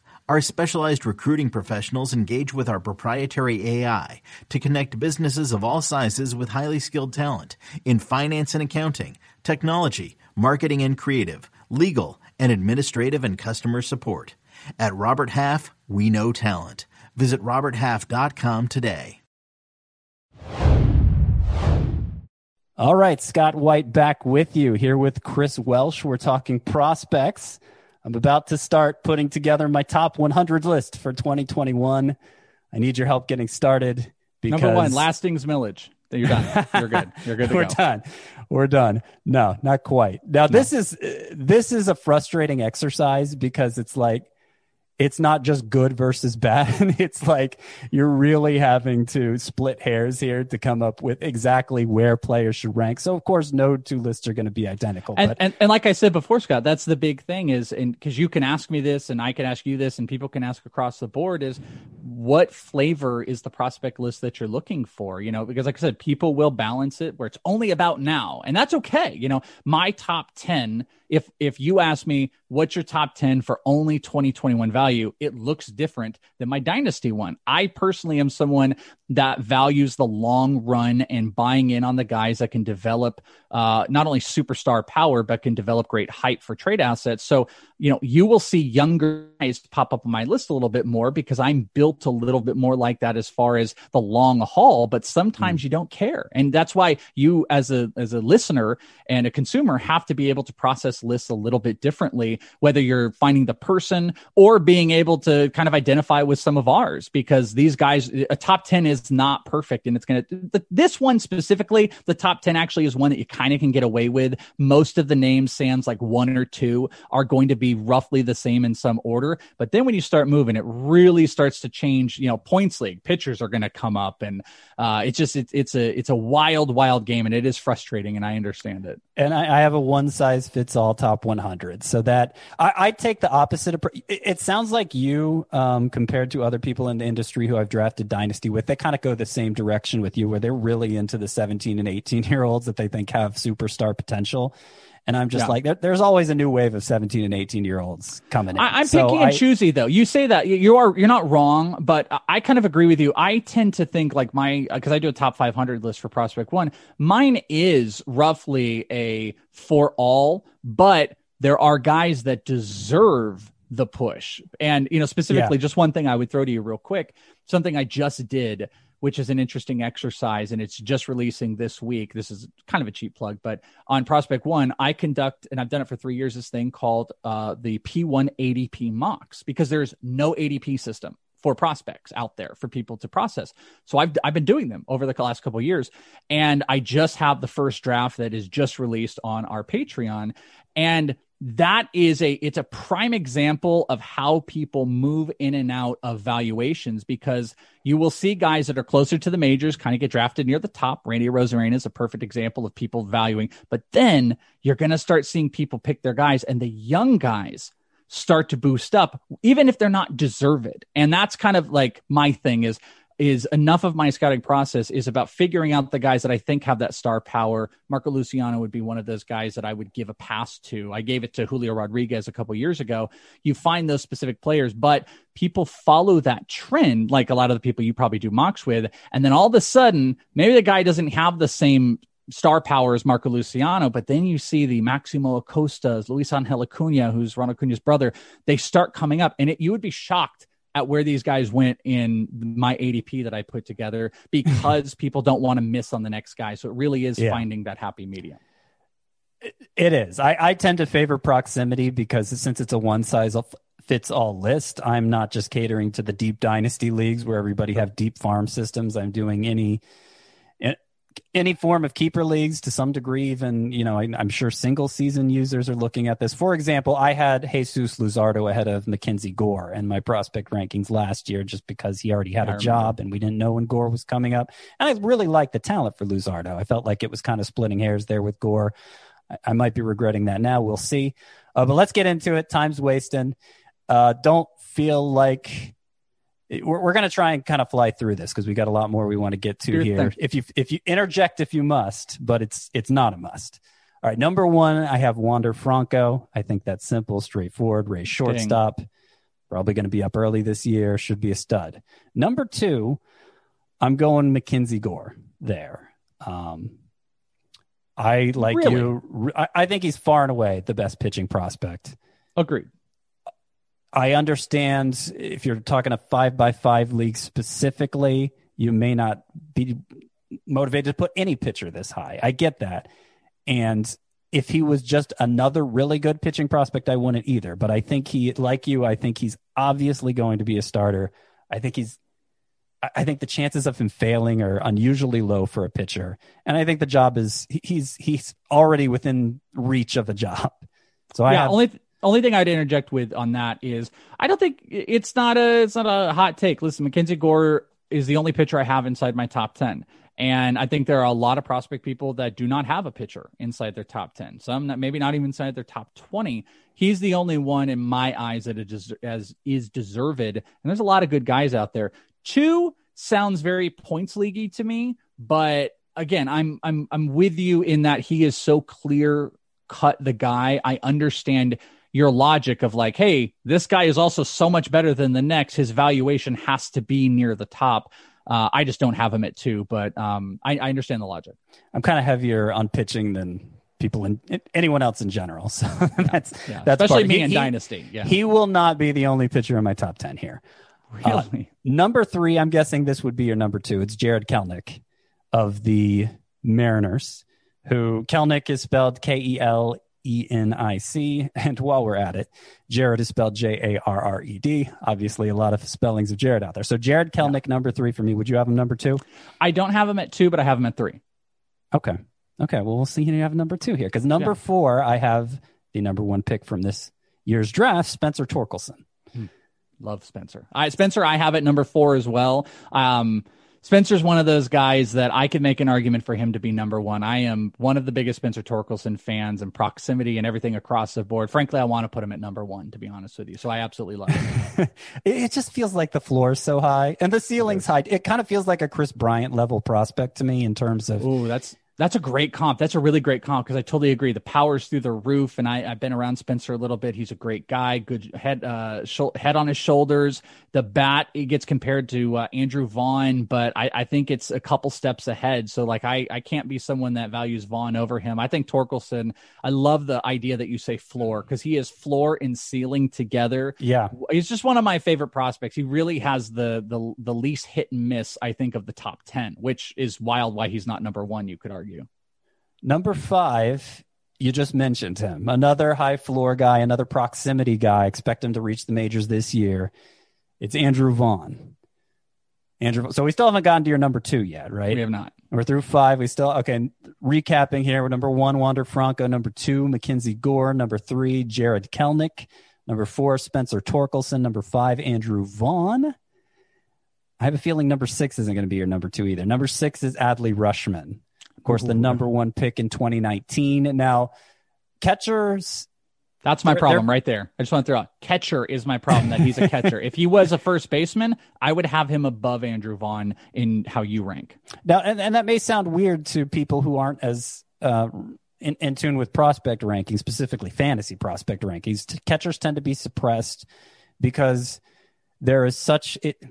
Our specialized recruiting professionals engage with our proprietary AI to connect businesses of all sizes with highly skilled talent in finance and accounting, technology, marketing and creative, legal, and administrative and customer support. At Robert Half, we know talent. Visit RobertHalf.com today. All right, Scott White back with you here with Chris Welsh. We're talking prospects. I'm about to start putting together my top 100 list for 2021. I need your help getting started. Because... Number one, Lastings Milledge. You're done. You're good. You're good. *laughs* We're go. done. We're done. No, not quite. Now no. this is this is a frustrating exercise because it's like it's not just good versus bad. *laughs* it's like you're really having to split hairs here to come up with exactly where players should rank. So of course, no two lists are going to be identical. And, but... and, and like I said before, Scott, that's the big thing is, and because you can ask me this, and I can ask you this, and people can ask across the board is, what flavor is the prospect list that you're looking for? You know, because like I said, people will balance it where it's only about now, and that's okay. You know, my top ten if if you ask me what's your top 10 for only 2021 value it looks different than my dynasty one. I personally am someone that values the long run and buying in on the guys that can develop uh, not only superstar power but can develop great height for trade assets. So you know you will see younger guys pop up on my list a little bit more because i'm built a little bit more like that as far as the long haul but sometimes mm. you don't care. And that's why you as a as a listener and a consumer have to be able to process lists a little bit differently, whether you're finding the person or being able to kind of identify with some of ours, because these guys, a top 10 is not perfect. And it's going to, this one specifically, the top 10 actually is one that you kind of can get away with. Most of the names, sans like one or two, are going to be roughly the same in some order. But then when you start moving, it really starts to change. You know, points league pitchers are going to come up, and uh, it's just it's it's a it's a wild wild game, and it is frustrating, and I understand it. And I, I have a one size fits all top 100. So that I, I take the opposite. Of, it, it sounds like you, um, compared to other people in the industry who I've drafted Dynasty with, they kind of go the same direction with you, where they're really into the 17 and 18 year olds that they think have superstar potential. And I'm just Yeah. like, there, there's always a new wave of 17 and 18 year olds coming in. I, I'm So picky and I- choosy though. You say that you are you're not wrong, but I- I kind of agree with you. I tend to think like my uh, because I do a top 500 list for Prospect One. Mine is roughly a for all, but there are guys that deserve the push. And you know, specifically, just one thing I would throw to you real quick, something I just did. Which is an interesting exercise, and it's just releasing this week. This is kind of a cheap plug, but on Prospect One, I conduct, and I've done it for three years, this thing called uh, the P1 ADP mocks because there's no ADP system for prospects out there for people to process. So I've, I've been doing them over the last couple of years. And I just have the first draft that is just released on our Patreon. And that is a it's a prime example of how people move in and out of valuations because you will see guys that are closer to the majors kind of get drafted near the top. Randy Arozarena is a perfect example of people valuing, but then you're going to start seeing people pick their guys and the young guys start to boost up even if they're not deserved. And that's kind of like my thing is is enough of my scouting process is about figuring out the guys that I think have that star power. Marco Luciano would be one of those guys that I would give a pass to. I gave it to Julio Rodriguez a couple years ago. You find those specific players, but people follow that trend, like a lot of the people you probably do mocks with. And then all of a sudden, maybe the guy doesn't have the same star power as Marco Luciano, but then you see the Maximo Acostas, Luis Angel Acuna, who's Ron Acuna's brother, they start coming up, and it, you would be shocked at where these guys went in my ADP that I put together because *laughs* people don't want to miss on the next guy. So it really is Yeah. finding that happy medium. It is. I, I tend to favor proximity because since it's a one size fits all list, I'm not just catering to the deep dynasty leagues where everybody have deep farm systems. I'm doing any any form of keeper leagues to some degree. Even you know, I, I'm sure single season users are looking at this. For example, I had Jesus Luzardo ahead of Mackenzie Gore in my prospect rankings last year, just because he already had a job and we didn't know when Gore was coming up. And I really liked the talent for Luzardo. I felt like it was kind of splitting hairs there with Gore. I, I might be regretting that now. We'll see. Uh, but let's get into it. Time's wasting. Uh, don't feel like we're, we're going to try and kind of fly through this because we got a lot more we want to get to Sure here. thing. If you if you interject if you must, but it's it's not a must. All right, number one, I have Wander Franco. I think that's simple, straightforward. Ray shortstop, probably going to be up early this year. Should be a stud. Number two, I'm going Mackenzie Gore there. Um, I like Really? you. I, I think he's far and away the best pitching prospect. Agreed. I understand if you're talking a five by five league specifically, you may not be motivated to put any pitcher this high. I get that. And if he was just another really good pitching prospect, I wouldn't either. But I think he, like you, I think he's obviously going to be a starter. I think he's, I- think the chances of him failing are unusually low for a pitcher. And I think the job is, he's, he's already within reach of the job. So I have, only only thing I'd interject with on that is I don't think it's not a it's not a hot take. Listen, Mackenzie Gore is the only pitcher I have inside my top ten. And I think there are a lot of prospect people that do not have a pitcher inside their top 10. Some that maybe not even inside their top 20. He's the only one in my eyes that is, as is deserved. And there's a lot of good guys out there. Two sounds very points leaguey to me, but again, I'm I'm I'm with you in that he is so clear cut the guy. I understand your logic of like, hey, this guy is also so much better than the next. His valuation has to be near the top. Uh, I just don't have him at two, but um, I, I understand the logic. I'm kind of heavier on pitching than people in anyone else in general. *laughs* So that's Yeah, that's especially me he- in he- Dynasty. Yeah, He will not be the only pitcher in my top ten here. Uh, really. number three, I'm guessing this would be your number two. It's Jarred Kelenic of the Mariners, who Kelenic is spelled K E L E N I C. And while we're at it, Jared is spelled J A R R E D. Obviously, a lot of spellings of Jared out there. So Jarred Kelenic, number three for me. Would you have him number two? I don't have him at two, but I have him at three. Okay. Okay. Well, we'll see who you have number two here. Because number Yeah. four, I have the number one pick from this year's draft, Spencer Torkelson. Love Spencer. I, Spencer, I have at number four as well. Um, Spencer's one of those guys that I could make an argument for him to be number one. I am one of the biggest Spencer Torkelson fans and proximity and everything across the board. Frankly, I want to put him at number one, to be honest with you. So I absolutely love him. *laughs* it, it just feels like the floor is so high and the ceiling's high. It kind of feels like a Kris Bryant level prospect to me in terms of Ooh, that's That's a great comp. That's a really great comp because I totally agree. The power's through the roof, and I, have been around Spencer a little bit. He's a great guy, good head, uh, sh- head on his shoulders. The bat it gets compared to uh, Andrew Vaughn, but I, I, think it's a couple steps ahead. So like I, I can't be someone that values Vaughn over him. I think Torkelson. I love the idea that you say floor because he is floor and ceiling together. Yeah, he's just one of my favorite prospects. He really has the the the least hit and miss I think of the top ten, which is wild. Why he's not number one, you could argue. Number five, you just mentioned him. Another high floor guy, another proximity guy. Expect him to reach the majors this year. It's Andrew Vaughn. Andrew, so we still haven't gotten to your number two yet, right? We have not. We're through five. We still okay. Recapping here, we're number one, Wander Franco. Number two, Mackenzie Gore. Number three, Jarred Kelenic. Number four, Spencer Torkelson. Number five, Andrew Vaughn. I have a feeling number six isn't going to be your number two either. Number six is Adley Rutschman. Of course, the number one pick in 2019. Now, catchers. That's my problem right there. I just want to throw out catcher is my problem that he's a catcher. if he was a first baseman, I would have him above Andrew Vaughn in how you rank. Now, and, and that may sound weird to people who aren't as uh, in, in tune with prospect rankings, specifically fantasy prospect rankings. Catchers tend to be suppressed because there is such it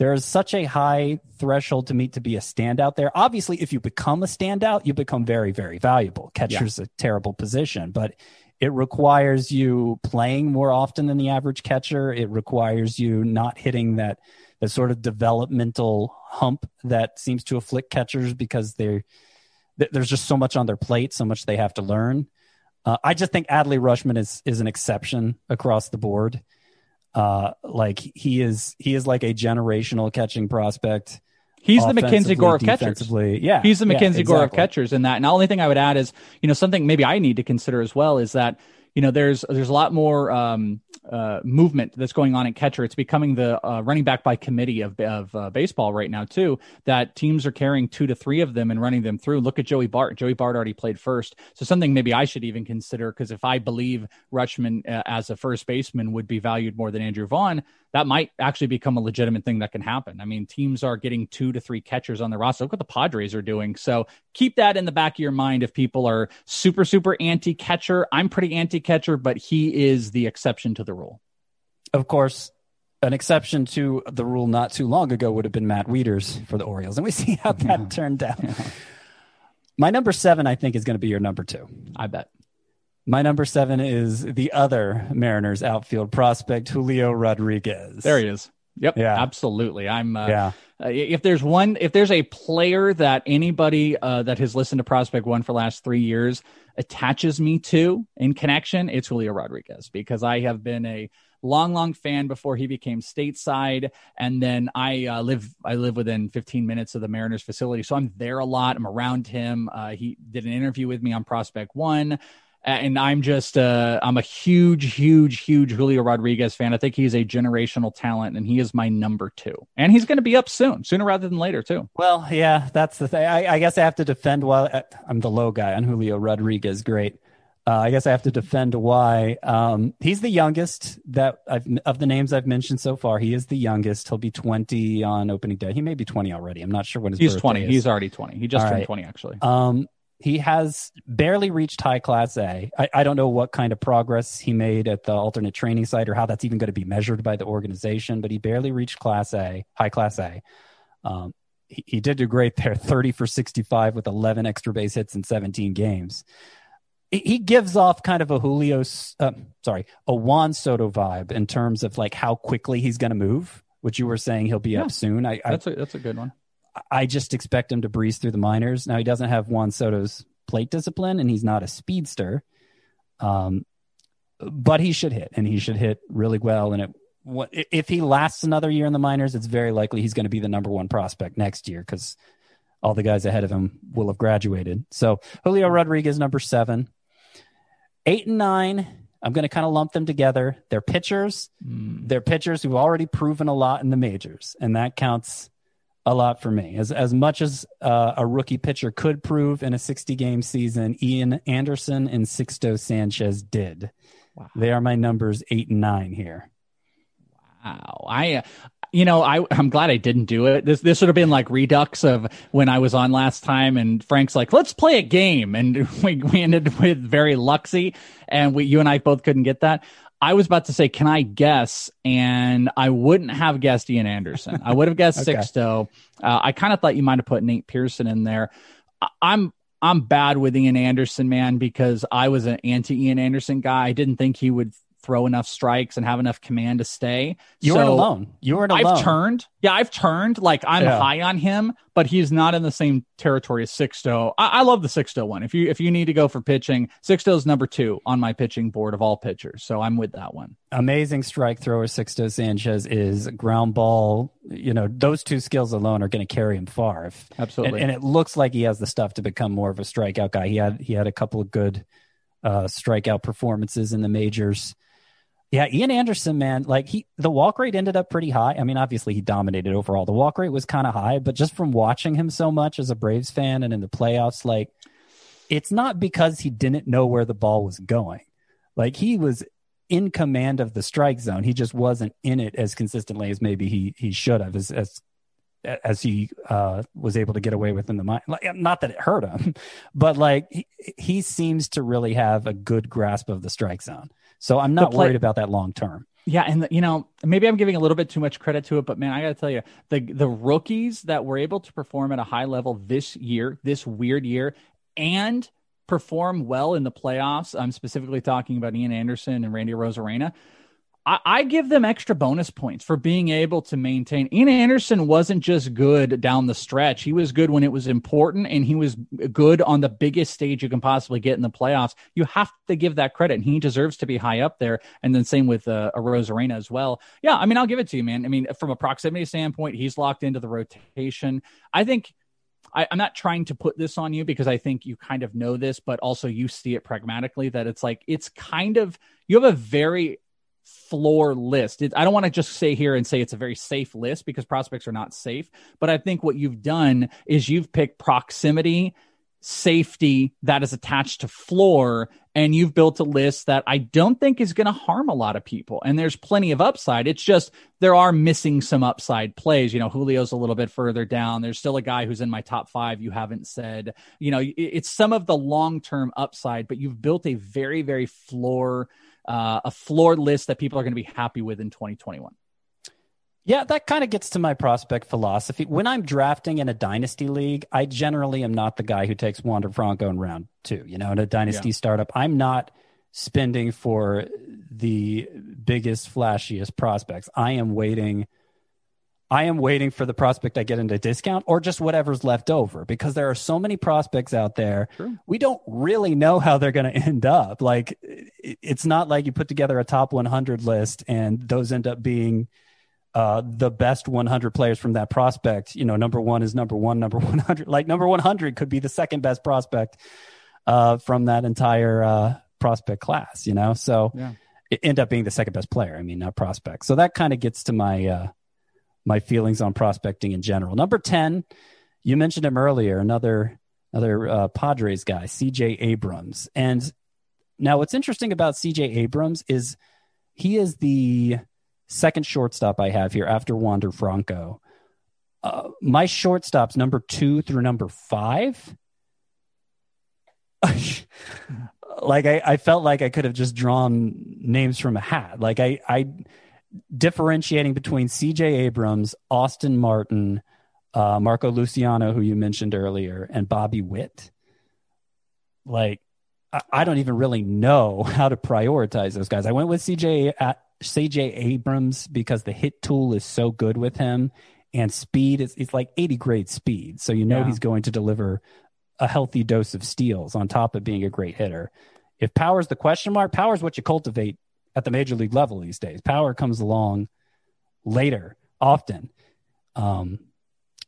there is such a high threshold to meet to be a standout there. Obviously, if you become a standout, you become very, very valuable. Catcher's yeah. a terrible position, but it requires you playing more often than the average catcher. It requires you not hitting that that sort of developmental hump that seems to afflict catchers because they're there's just so much on their plate, so much they have to learn. Uh, I just think Adley Rutschman is is an exception across the board. Uh, like he is, he is like a generational catching prospect. He's the Mackenzie Gore of catchers. Yeah. He's the Mackenzie yeah, exactly. Gore of catchers in that. And the only thing I would add is, you know, something maybe I need to consider as well is that, you know, there's, there's a lot more, um, uh, movement that's going on in catcher. It's becoming the uh, running back by committee of, of uh, baseball right now too. That teams are carrying two to three of them and running them through. Look at Joey Bart. Joey Bart already played first, so something maybe I should even consider because if I believe Rutschman uh, as a first baseman would be valued more than Andrew Vaughn, that might actually become a legitimate thing that can happen. I mean, teams are getting two to three catchers on the roster. Look what the Padres are doing. So keep that in the back of your mind if people are super, super anti catcher. I'm pretty anti catcher, but he is the exception to the rule of course, an exception to the rule not too long ago would have been Matt Wieters for the Orioles, and we see how that yeah. *laughs* turned out. Yeah. My number seven, I think, is going to be your number two. I bet. My number seven is the other Mariners outfield prospect, Julio Rodriguez. There he is. Yep. Yeah. Absolutely. I'm. Uh, yeah. Uh, if there's one, if there's a player that anybody uh, that has listened to Prospect One for the last three years attaches me to in connection, it's Julio Rodriguez because I have been a long, long fan before he became stateside. And then I uh, live I live within 15 minutes of the Mariners facility, so I'm there a lot. I'm around him. Uh, he did an interview with me on Prospect One. And I'm just, uh, I'm a huge, huge, huge Julio Rodriguez fan. I think he's a generational talent, and he is my number two. And he's going to be up soon, sooner rather than later, too. Well, yeah, that's the thing. I, I guess I have to defend why I'm the low guy on Julio Rodriguez. Great. Uh, I guess I have to defend why. Um, he's the youngest that I've, of the names I've mentioned so far. He is the youngest. He'll be 20 on opening day. He may be 20 already. I'm not sure when his he's 20. Is. He's already 20. He just All turned right. 20 actually. Um, he has barely reached high class A. I, I don't know what kind of progress he made at the alternate training site or how that's even going to be measured by the organization, but he barely reached class A, high class A. Um, he, he did do great there *laughs* 30 for 65 with 11 extra base hits in 17 games he gives off kind of a Julio, uh, sorry, a Juan Soto vibe in terms of like how quickly he's going to move. Which you were saying he'll be yeah, up soon. I, that's a that's a good one. I just expect him to breeze through the minors. Now he doesn't have Juan Soto's plate discipline, and he's not a speedster. Um, but he should hit, and he should hit really well. And it, if he lasts another year in the minors, it's very likely he's going to be the number one prospect next year because all the guys ahead of him will have graduated. So Julio Rodriguez, number seven. Eight and nine, I'm going to kind of lump them together. They're pitchers. Mm. They're pitchers who've already proven a lot in the majors, and that counts a lot for me. As as much as uh, a rookie pitcher could prove in a 60 game season, Ian Anderson and Sixto Sanchez did. Wow. They are my numbers eight and nine here. Wow, I you know, I, I'm glad I didn't do it. This this would have been like redux of when I was on last time, and Frank's like, "Let's play a game," and *laughs* we we ended with very Luxy, and we you and I both couldn't get that. I was about to say, can I guess? And I wouldn't have guessed Ian Anderson. I would have guessed *laughs* okay. Sixto. Uh, I kind of thought you might have put Nate Pearson in there. I- I'm I'm bad with Ian Anderson, man, because I was an anti Ian Anderson guy. I didn't think he would throw enough strikes and have enough command to stay. You so weren't alone. You weren't alone. I've turned. Yeah, I've turned. Like I'm yeah. high on him, but he's not in the same territory as Sixto. I, I love the Sixto one. If you if you need to go for pitching, Sixto's number two on my pitching board of all pitchers. So I'm with that one. Amazing strike thrower Sixto Sanchez is ground ball. You know those two skills alone are going to carry him far. If, Absolutely. And, and, it looks like he has the stuff to become more of a strikeout guy. He had he had a couple of good uh, strikeout performances in the majors. Yeah, Ian Anderson, man, like he the walk rate ended up pretty high. I mean, obviously he dominated overall. The walk rate was kind of high, but just from watching him so much as a Braves fan and in the playoffs, like it's not because he didn't know where the ball was going. Like he was in command of the strike zone. He just wasn't in it as consistently as maybe he he should have as as as he uh, was able to get away with in the mind. Like, not that it hurt him, *laughs* but like he, he seems to really have a good grasp of the strike zone. So I'm not play- worried about that long term. Yeah, and the, you know, maybe I'm giving a little bit too much credit to it, but man, I got to tell you, the the rookies that were able to perform at a high level this year, this weird year, and perform well in the playoffs. I'm specifically talking about Ian Anderson and Randy Arozarena. I, I, give them extra bonus points for being able to maintain. Ian Anderson wasn't just good down the stretch. He was good when it was important, and he was good on the biggest stage you can possibly get in the playoffs. You have to give that credit, and he deserves to be high up there. And then same with uh, Arozarena as well. Yeah, I mean, I'll give it to you, man. I mean, from a proximity standpoint, he's locked into the rotation. I think I, am not trying to put this on you because I think you kind of know this, but also you see it pragmatically that it's like it's kind of you have a very floor list. It, I don't want to just say here and say it's a very safe list because prospects are not safe, but I think what you've done is you've picked proximity, safety that is attached to floor, and you've built a list that I don't think is going to harm a lot of people. And there's plenty of upside. It's just there are missing some upside plays. You know, Julio's a little bit further down. There's still a guy who's in my top five you haven't said. You know, it's some of the long term upside, but you've built a very, very floor uh, a floor list that people are going to be happy with in 2021. Yeah, that kind of gets to my prospect philosophy. When I'm drafting in a dynasty league, I generally am not the guy who takes Wander Franco in round two. You know, in a dynasty yeah. startup, I'm not spending for the biggest, flashiest prospects. I am waiting – I am waiting for the prospect I get into discount or just whatever's left over because there are so many prospects out there. We don't really know how they're going *laughs* to end up. Like, it's not like you put together a top 100 list and those end up being uh, the best 100 players from that prospect. You know, number one is number one, number *laughs* 100. Like, number 100 could be the second best prospect uh, from that entire uh, prospect class, you know? So, yeah. it end up being the second best player. I mean, not prospect. So that kind of gets to my, uh, my feelings on prospecting in general. Number 10, you mentioned him earlier, another another uh, Padres guy, CJ Abrams. And now what's interesting about CJ Abrams is he is the second shortstop I have here after Wander Franco. Uh, my shortstops number two through number five. *laughs* like I, I felt like I could have just drawn names from a hat. Like I, I differentiating between CJ Abrams, Austin Martin, uh, Marco Luciano, who you mentioned earlier, and Bobby Witt. Like, I, I, don't even really know *laughs* how to prioritize those guys. I went with CJ uh, CJ Abrams because the hit tool is so good with him, and speed is it's like 80 grade speed, so you know yeah. he's going to deliver a healthy dose of steals on top of being a great hitter. If power's the question mark, power's what you cultivate at the major league level these days. Power comes along later, often. Um,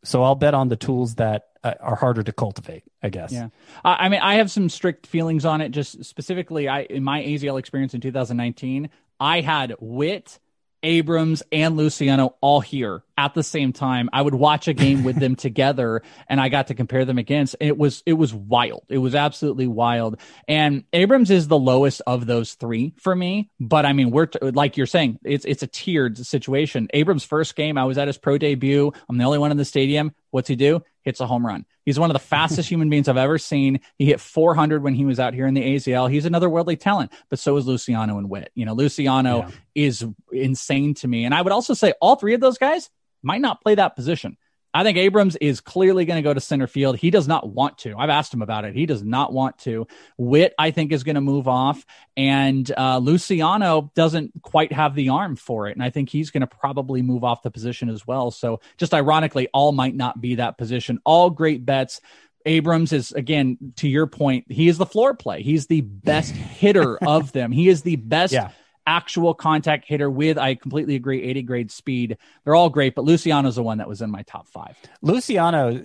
so I'll bet on the tools that uh, are harder to cultivate, I guess. Yeah. I, mean, I have some strict feelings on it. Just specifically, I in my AZL experience in 2019, I had Witt, Abrams and Luciano all here at the same time. I would watch a game with them *laughs* together and I got to compare them against. It was it was wild. It was absolutely wild. And Abrams is the lowest of those 3 for me, but I mean, we're t- like you're saying, it's it's a tiered situation. Abrams first game, I was at his pro debut. I'm the only one in the stadium. What's he do? Hits a home run. He's one of the fastest *laughs* human beings I've ever seen. He hit 400 when he was out here in the AZL. He's another worldly talent, but so is Luciano and Witt. You know, Luciano yeah. is insane to me. And I would also say all three of those guys might not play that position. I think Abrams is clearly going to go to center field. He does not want to. I've asked him about it. He does not want to. Witt, I think, is going to move off, and uh, Luciano doesn't quite have the arm for it, and I think he's going to probably move off the position as well. So, just ironically, all might not be that position. All great bets. Abrams is again to your point. He is the floor play. He's the best hitter of them. He is the best. Yeah actual contact hitter with, I completely agree, 80 grade speed. They're all great, but Luciano's the one that was in my top five. Luciano,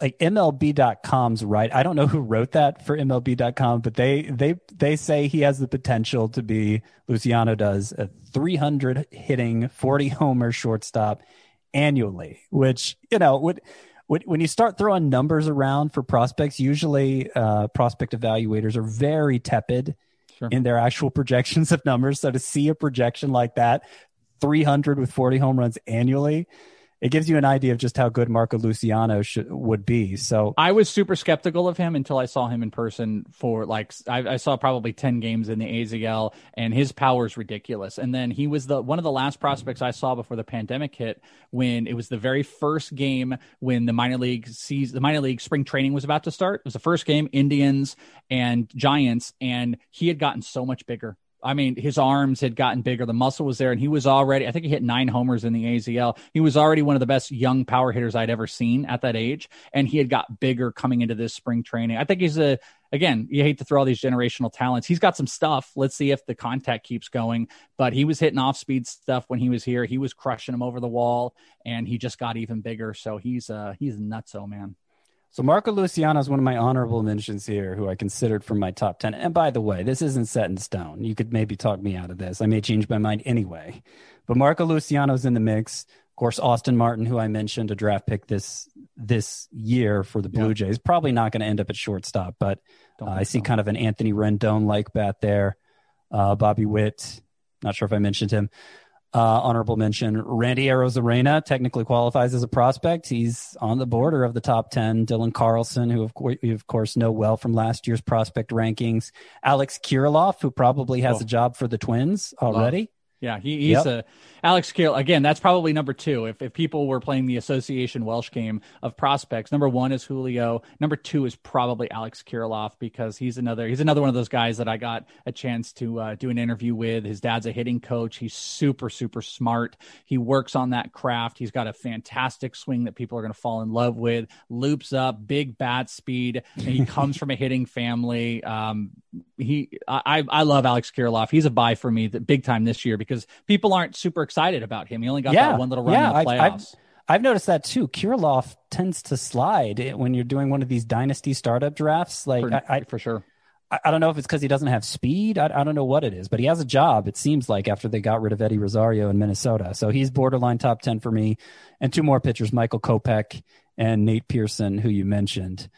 like MLB.com's right. I don't know who wrote that for MLB.com, but they they they say he has the potential to be Luciano does a 300 hitting, 40 homer shortstop annually, which you know would. When you start throwing numbers around for prospects, usually uh, prospect evaluators are very tepid sure. in their actual *laughs* projections of numbers. So to see a projection like that, 300 with 40 home runs annually, it gives you an idea of just how good Marco Luciano would be. So I was super skeptical of him until I saw him in person for like I, I, saw probably ten games in the AZL, and his power is ridiculous. And then he was the one of the last prospects I saw before the pandemic hit, when it was the very first game when the minor league sees the minor league spring training was about to start. It was the first game, Indians and Giants, and he had gotten so much bigger I mean, his arms had gotten bigger, the muscle was there, and he was already, I think he hit nine homers in the AZL. He was already one of the best young power hitters I'd ever seen at that age, and he had got bigger coming into this spring training. I think he's a, again, you hate to throw all these generational talents. He's got some stuff. Let's see if the contact keeps going, but he was hitting off speed stuff when he was here. He was crushing him over the wall, and he just got even bigger. So he's, uh, he's nutso, man. So Marco Luciano is one of my honorable mentions here, who I considered for my top ten. And by the way, this isn't set in stone. You could maybe talk me out of this. I may change my mind anyway. But Marco Luciano's in the mix. Of course, Austin Martin, who I mentioned, a draft pick this this year for the Blue yeah. Jays, probably not going to end up at shortstop. But uh, I see so. kind of an Anthony Rendon like bat there. Uh, Bobby Witt, not sure if I mentioned him. Uh, honorable mention Randy Arozarena technically qualifies as a prospect. He's on the border of the top 10. Dylan Carlson, who of course, you of course know well from last year's prospect rankings. Alex Kirilloff, who probably has oh. a job for the Twins already. Yeah, he, he's yep. a Alex Carroll. Again, that's probably number two. If if people were playing the Association Welsh game of prospects, number one is Julio. Number two is probably Alex Kirilloff because he's another he's another one of those guys that I got a chance to uh, do an interview with. His dad's a hitting coach. He's super super smart. He works on that craft. He's got a fantastic swing that people are going to fall in love with. Loops up, big bat speed, and he comes from a hitting family. Um, he I I love Alex Kirilloff. He's a buy for me, the big time this year because people aren't super excited about him. He only got yeah, that one little run yeah, in the playoffs. I've, I've, I've noticed that too. Kirilloff tends to slide when you're doing one of these dynasty startup drafts. Like for, I, I, for sure. I, I, don't know if it's because he doesn't have speed. I, I don't know what it is, but he has a job. It seems like after they got rid of Eddie Rosario in Minnesota, so he's borderline top ten for me. And two more pitchers, Michael Kopech and Nate Pearson, who you mentioned.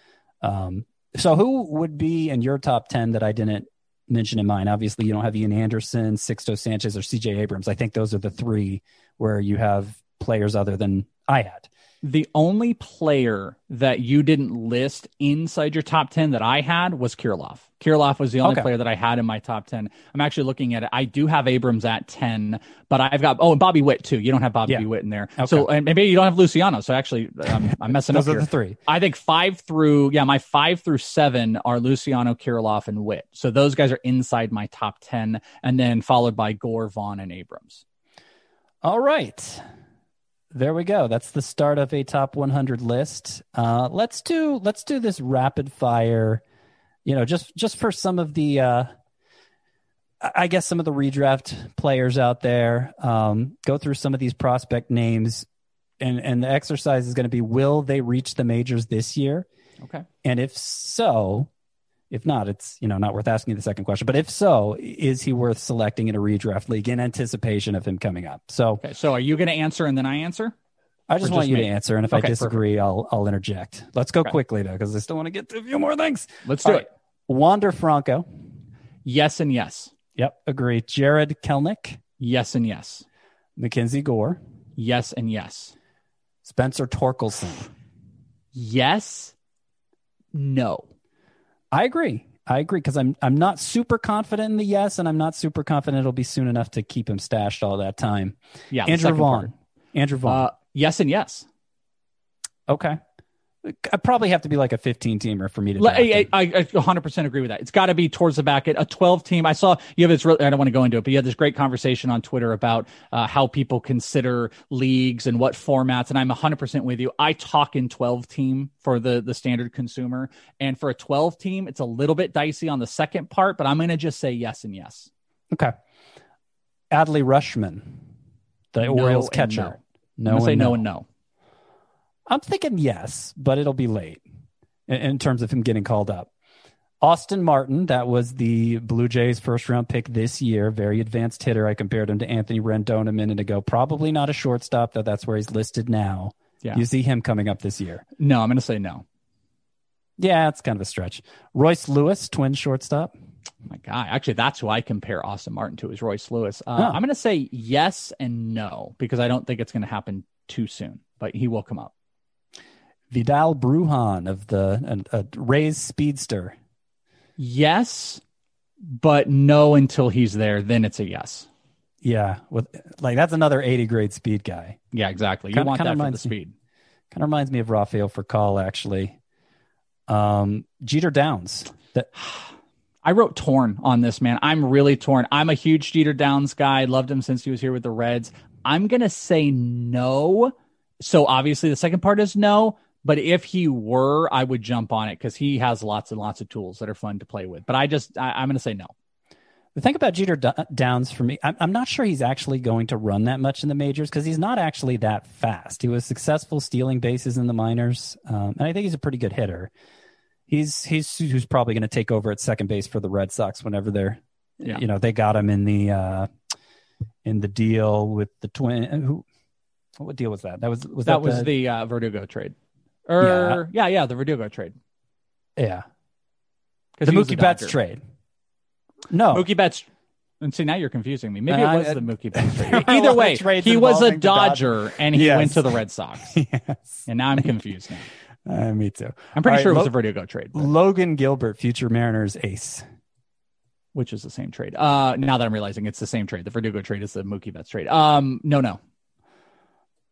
Um, so who would be in your top ten that I didn't mention in mind. Obviously, you don't have Ian Anderson, Sixto Sanchez, or CJ Abrams. I think those are the three where you have players other than I had. The only player that you didn't list inside your top 10 that I had was Kirilloff. Kirilloff was the only okay. player that I had in my top 10. I'm actually looking at it. I do have Abrams at 10, but I've got, oh, and Bobby Witt too. You don't have Bobby yeah. Witt in there. Okay. So, and maybe you don't have Luciano. So actually, um, I'm *laughs* messing Those up are the three. I think five through, yeah, my five through seven are Luciano, Kirilloff, and Witt. So those guys are inside my top 10, and then followed by Gore, Vaughn, and Abrams. All right. There we go. That's the start of a top 100 list. Uh, let's do let's do this rapid fire. You know, just just for some of the, uh, I guess some of the redraft players out there. Um, go through some of these prospect names, and and the exercise is going to be: Will they reach the majors this year? Okay. And if so, If not, it's you know not worth asking the second question. But if so, is he worth selecting in a redraft league in anticipation of him coming up? So, okay, so are you going to answer and then I answer? I just Or want just you me? to answer, and if Okay, I disagree, I'll I'll interject. Let's go quickly though, because I still want to get to a few more things. Let's do All it. Wander Franco. Yes and yes. Yep, agree. Jarred Kelenic, Yes and yes. Mackenzie Gore, Yes and yes. Spencer Torkelson. Yes. No. I agree. I agree because I'm I'm not super confident in the yes, and I'm not super confident it'll be soon enough to keep him stashed all that time. Yeah. Andrew Vaughn. part. Andrew Vaughn. Uh, yes and yes. okay. I probably have to be like a 15 teamer for me to. I, I, I 100% agree with that. It's got to be towards the back. At a 12 team, I saw you have this. Really, I don't want to go into it, but you had this great conversation on Twitter about uh, how people consider leagues and what formats. And I'm 100% with you. I talk in 12 team for the the standard consumer, and for a 12 team, it's a little bit dicey on the second part. But I'm going to just say yes and yes. Okay. Adley Rutschman, the No Orioles catcher. no. I'm going to say no and no. I'm thinking yes, but it'll be late in, in terms of him getting called up. Austin Martin, that was the Blue Jays first round pick this year, very advanced hitter. I compared him to Anthony Rendon a minute ago. Probably not a shortstop, though that's where he's listed now. Yeah. You see him coming up this year. No, I'm going to say no. Yeah, it's kind of a stretch. Royce Lewis, twin shortstop. My guy. Actually, that's who I compare Austin Martin to is Royce Lewis. Uh, Huh. I'm going to say yes and no because I don't think it's going to happen too soon, but he will come up. Vidal Brujan of the a, a Rays speedster. Yes, but no until he's there. Then it's a yes. Yeah, with like that's another 80 grade speed guy. Yeah, exactly. You Kinda- want kinda that for the me- speed. Kind of reminds me of Rafael Furcal, actually. Um, Jeter Downs. That *sighs* I wrote torn on this man. I'm really torn. I'm a huge Jeter Downs guy. Loved him since he was here with the Reds. I'm gonna say no. So obviously the second part is no. But if he were, I would jump on it because he has lots and lots of tools that are fun to play with. But I just, I, I'm going to say no. the thing about Jeter D- Downs for me, I'm, I'm not sure he's actually going to run that much in the majors because he's not actually that fast. He was successful stealing bases in the minors, um, and I think he's a pretty good hitter. He's he's who's probably going to take over at second base for the Red Sox whenever they're, Yeah. you know, they got him in the uh, in the deal with the twin. Who, what deal was that? That was was That, that, was the, the uh, Verdugo trade. Or yeah. yeah, the Verdugo trade. yeah the Mookie Betts trade. No, Mookie Betts. And see, now you're confusing me. Maybe Uh, it was I- the Mookie Betts *laughs* trade. Either way, he was a. Dodger and he Yes. went to the Red Sox. *laughs* yes, And now I'm confused now. *laughs* uh, me too. I'm pretty All sure it was Lo- a Verdugo trade, but- Logan Gilbert, future Mariners ace. which is the same trade. Uh, now that I'm realizing it's the same trade. The Verdugo trade is the Mookie Betts trade. Um, no, no,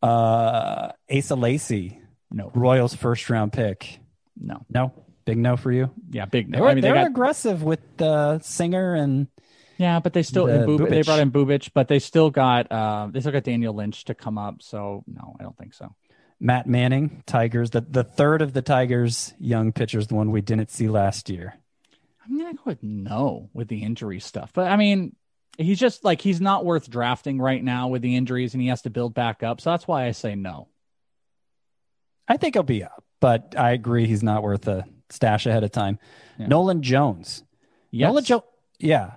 Uh, Asa Lacy, no, Royals first round pick. no. No, big no for you. Yeah, big They no. were, I mean, they they were got aggressive with the Singer and yeah, but they still the and Bub- they brought in Bubic, but they still got uh, they still got Daniel Lynch to come up. So no, I don't think so. Matt Manning, Tigers. The the third of the Tigers young pitchers, the one we didn't see last year. I'm gonna go with no with the injury stuff. But I mean, he's just like he's not worth drafting right now with the injuries, and he has to build back up. So that's why I say no. I think he'll be up, but I agree he's not worth a stash ahead of time. Yeah. Nolan Jones. Yes. Nolan Jones. Yeah.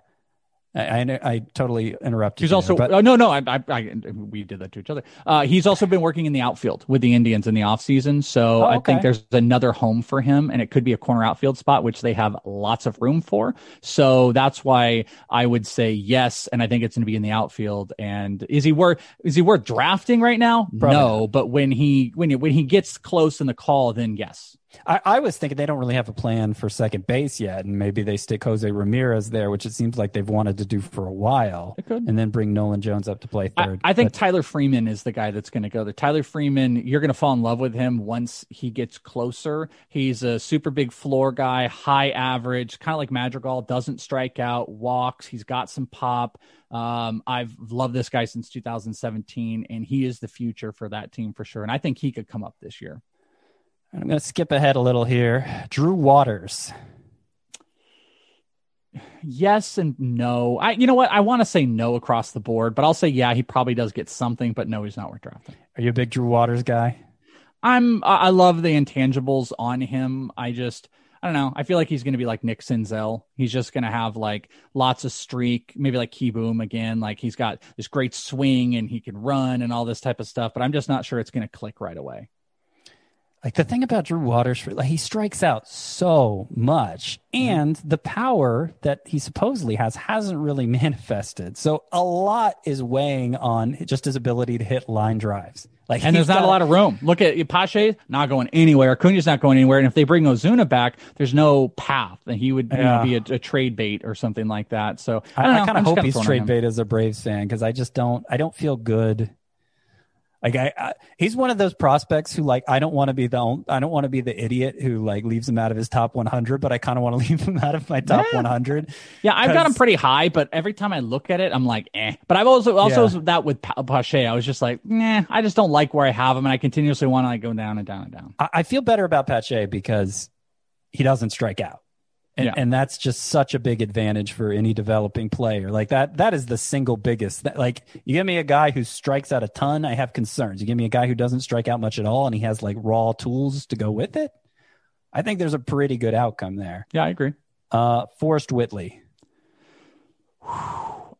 I, I, I totally interrupted. He's you also but oh, no no I, I, I we did that to each other. Uh, he's also been working in the outfield with the Indians in the offseason. So Oh, I think there's another home for him, and it could be a corner outfield spot, which they have lots of room for. So that's why I would say yes, and I think it's going to be in the outfield. And is he worth is he worth drafting right now? Probably no, but when he when he, when he gets close in the call, then yes. I, I was thinking they don't really have a plan for second base yet, and maybe they stick Jose Ramirez there, which it seems like they've wanted to do for a while, could. and then bring Nolan Jones up to play I, third. I think But Tyler Freeman is the guy that's going to go there. Tyler Freeman, you're going to fall in love with him once he gets closer. He's a super big floor guy, high average, kind of like Madrigal, doesn't strike out, walks. He's got some pop. Um, I've loved this guy since 2017, and he is the future for that team for sure. And I think he could come up this year. I'm going to skip ahead a little here. Drew Waters. Yes and no. I, you know what? I want to say no across the board, but I'll say yeah. He probably does get something, but no, he's not worth drafting. Are you a big Drew Waters guy? I'm I I love the intangibles on him. I just I don't know. I feel like he's going to be like Nick Senzel. He's just going to have like lots of streak, maybe like Kieboom again. Like he's got this great swing and he can run and all this type of stuff. But I'm just not sure it's going to click right away. Like the thing about Drew Waters, like he strikes out so much, mm-hmm. and the power that he supposedly has hasn't really *laughs* manifested. So a lot is weighing on just his ability to hit line drives. Like, and there's not got, a lot of room. Look at Pache, not going anywhere. Acuna's not going anywhere. And if they bring Ozuna back, there's no path, and he would yeah. you know, be a, a, trade bait or something like that. So I, I, I kind of hope he's trade bait as a Braves fan because I just don't. I don't feel good like I, I, he's one of those prospects who like I don't want to be the only, I don't want to be the idiot who like leaves him out of his top 100, but I kind of want to *laughs* leave him out of my top yeah. 100. Yeah, I've got him pretty high, but every time I look at it, I'm like, eh. But I've also also yeah. that with Pache. I was just like, nah, I just don't like where I have him, and I continuously want to like go down and down and down. I, I feel better about Pache because he doesn't strike out. And, yeah. and that's just such a big advantage for any developing player. Like that, that is the single biggest. That, like you give me a guy who strikes out a ton, I have concerns. You give me a guy who doesn't strike out much at all, and he has like raw tools to go with it. I think there's a pretty good outcome there. Yeah, I agree. Uh, Forrest Whitley.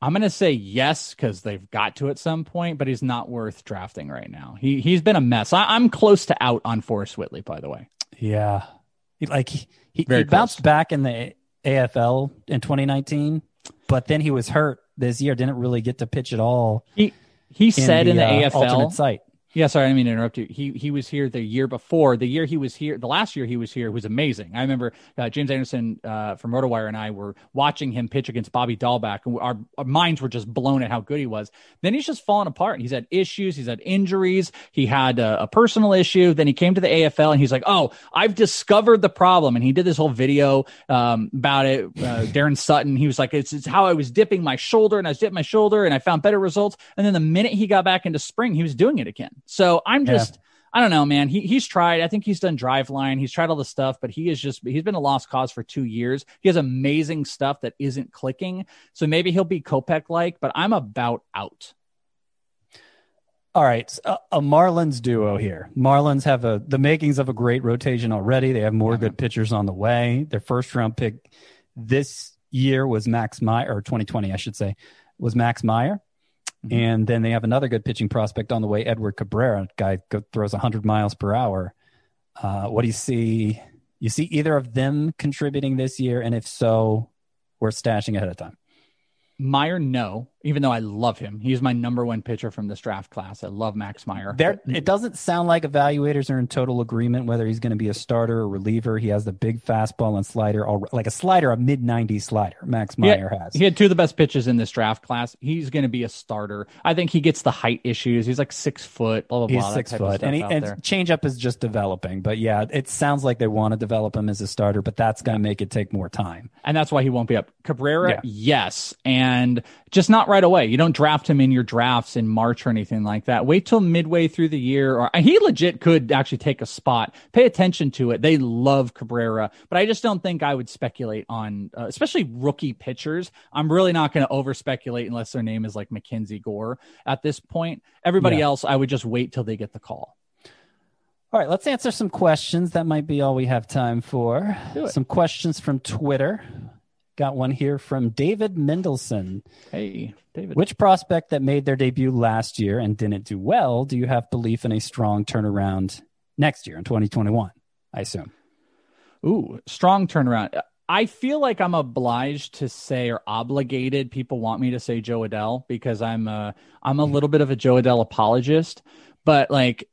I'm going to say yes because they've got to at some point, but he's not worth drafting right now. He he's been a mess. I, am close to out on Forrest Whitley, by the way. Yeah, like he, he, he bounced back in the AFL in 2019, but then he was hurt this year. Didn't really get to pitch at all. He he said in the, in the uh, AFL alternate site yeah, sorry, I mean to interrupt you. He he was here the year before. The year he was here, the last year he was here was amazing. I remember uh, James Anderson uh, from RotoWire and I were watching him pitch against Bobby Dalbec, and our, our, minds were just blown at how good he was. Then he's just fallen apart. He's had issues. He's had injuries. He had a, a personal issue. Then he came to the AFL, and he's like, "Oh, I've discovered the problem." And he did this whole video um, about it. Uh, Daron Sutton. He was like, it's, "It's how I was dipping my shoulder, and I was dipping my shoulder, and I found better results." And then the minute he got back into spring, he was doing it again. So I'm just. Yeah. I don't know, man. He he's tried. I think he's done Driveline. He's tried all the stuff, but he is just he's been a lost cause for two years. He has amazing stuff that isn't clicking. So maybe he'll be Kopech like, but I'm about out. All right, a, uh, a, Marlins duo here. Marlins have a the makings of a great rotation already. They have more good pitchers on the way. Their first round pick this year was Max Meyer, or 2020, I should say, was Max Meyer. Mm-hmm. And then they have another good pitching prospect on the way, Edward Cabrera, guy go, throws 100 miles per hour. Uh, what do you see? You see either of them contributing this year? And if so, we're stashing ahead of time. Meyer, no even though I love him. He's my number one pitcher from this draft class. I love Max Meyer. There, it doesn't sound like evaluators are in total agreement whether he's going to be a starter or reliever. He has the big fastball and slider, like a slider, a mid 90s slider. Max Meyer he had, has. He had two of the best pitches in this draft class. He's going to be a starter. I think he gets the height issues. He's like six foot. Blah blah blah. He's six foot, and, he, and changeup is just developing. But yeah, it sounds like they want to develop him as a starter, but that's going to make it take more time. And that's why he won't be up. Cabrera, yeah. yes, and just not right away. You don't draft him in your drafts in March or anything like that. Wait till midway through the year, or he legit could actually take a spot. Pay attention to it. They love Cabrera, but I just don't think I would speculate on, uh, especially rookie pitchers. I'm really not going to over speculate unless their name is like Mackenzie Gore at this point. Everybody yeah. else, I would just wait till they get the call. All right, let's answer some questions. That might be all we have time for. Some questions from Twitter. Got one here from David Mendelson. Hey, David. Which prospect that made their debut last year and didn't do well do you have belief in a strong turnaround next year in 2021? I assume. Ooh, strong turnaround. I feel like I'm obliged to say or obligated. People want me to say Jo Adell because I'm a I'm a little bit of a Jo Adell apologist. But like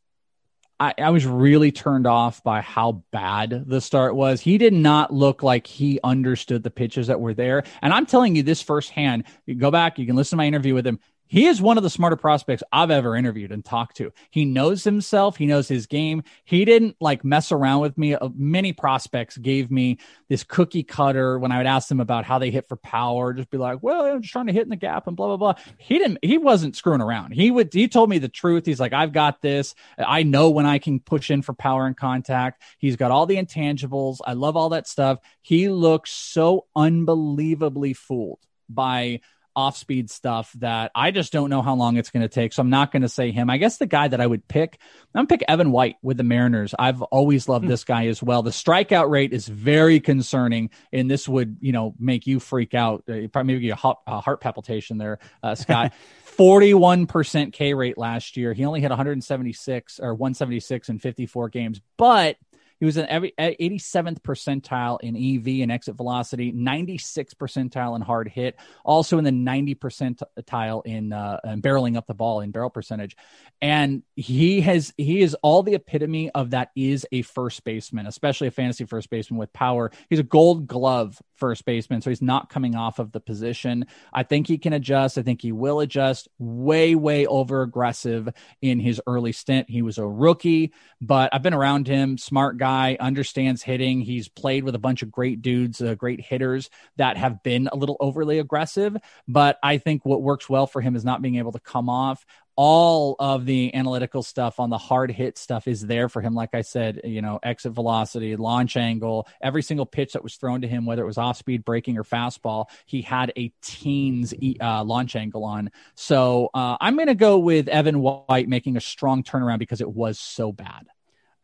I, I, was really turned off by how bad the start was. He did not look like he understood the pitches that were there. And I'm telling you this firsthand. You go back, you can listen to my interview with him. He is one of the smarter prospects I've ever interviewed and talked to. He knows himself. He knows his game. He didn't like mess around with me. Uh, many prospects gave me this cookie cutter when I would ask them about how they hit for power, just be like, well, I'm just trying to hit in the gap and blah, blah, blah. He didn't, he wasn't screwing around. He would, he told me the truth. He's like, I've got this. I know when I can push in for power and contact. He's got all the intangibles. I love all that stuff. He looks so unbelievably fooled by off speed stuff that I just don't know how long it's going to take. So I'm not going to say him. I guess the guy that I would pick, I'm pick Evan White with the Mariners. I've always loved this guy as well. The strikeout rate is very concerning, and this would you know make you freak out. Uh, probably maybe a heart, a heart palpitation there, uh, Scott. *laughs* 41% K rate last year. He only hit 176 or 176 in 54 games, but he was in every 87th percentile in EV and exit velocity, 96th percentile in hard hit, also in the 90 percentile in, uh, in barreling up the ball in barrel percentage. And he has he is all the epitome of that is a first baseman, especially a fantasy first baseman with power. He's a gold glove first baseman, so he's not coming off of the position. I think he can adjust. I think he will adjust. Way way over aggressive in his early stint. He was a rookie, but I've been around him, smart guy guy, understands hitting. He's played with a bunch of great dudes, uh, great hitters that have been a little overly aggressive. But I think what works well for him is not being able to come off all of the analytical stuff on the hard hit stuff is there for him. Like I said, you know, exit velocity, launch angle, every single pitch that was thrown to him, whether it was off speed, breaking, or fastball, he had a teens uh, launch angle on. So uh, I'm going to go with Evan White making a strong turnaround because it was so bad.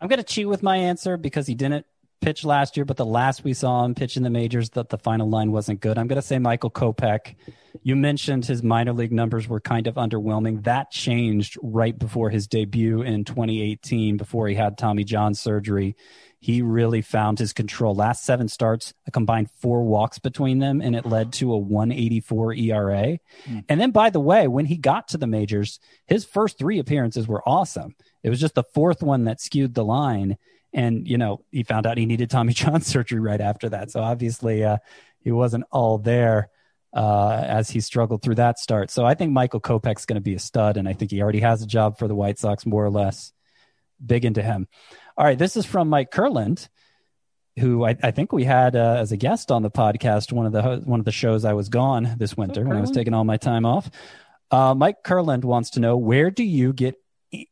I'm going to cheat with my answer because he didn't pitch last year, but the last we saw him pitch in the majors, that the final line wasn't good. I'm going to say Michael Kopech. You mentioned his minor league numbers were kind of underwhelming. That changed right before his debut in 2018, before he had Tommy John surgery. He really found his control. Last seven starts, a combined four walks between them, and it led to a 184 ERA. Mm. And then, by the way, when he got to the majors, his first three appearances were awesome. It was just the fourth one that skewed the line. And, you know, he found out he needed Tommy *laughs* John surgery right after that. So obviously, uh, he wasn't all there uh, as he struggled through that start. So I think Michael Kopech's going to be a stud, and I think he already has a job for the White Sox, more or less. Big into him. All right, this is from Mike Kurland, who I, I think we had uh, as a guest on the podcast one of the one of the shows I was gone this winter when I was taking all my time off. Uh, Mike Kurland wants to know where do you get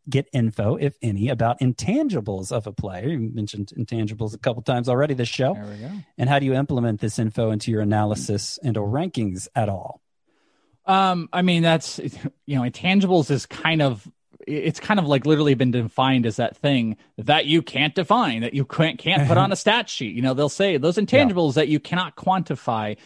get info, if any, about intangibles of a player. You mentioned intangibles a couple times already this show. There we go. And how do you implement this info into your analysis and or rankings at all? Um, I mean, that's *laughs* you know, intangibles is kind of it's kind of like literally been defined as that thing that you can't define, that you can't can't put on a *laughs* stat sheet. You know, they'll say those intangibles yeah. that you cannot quantify.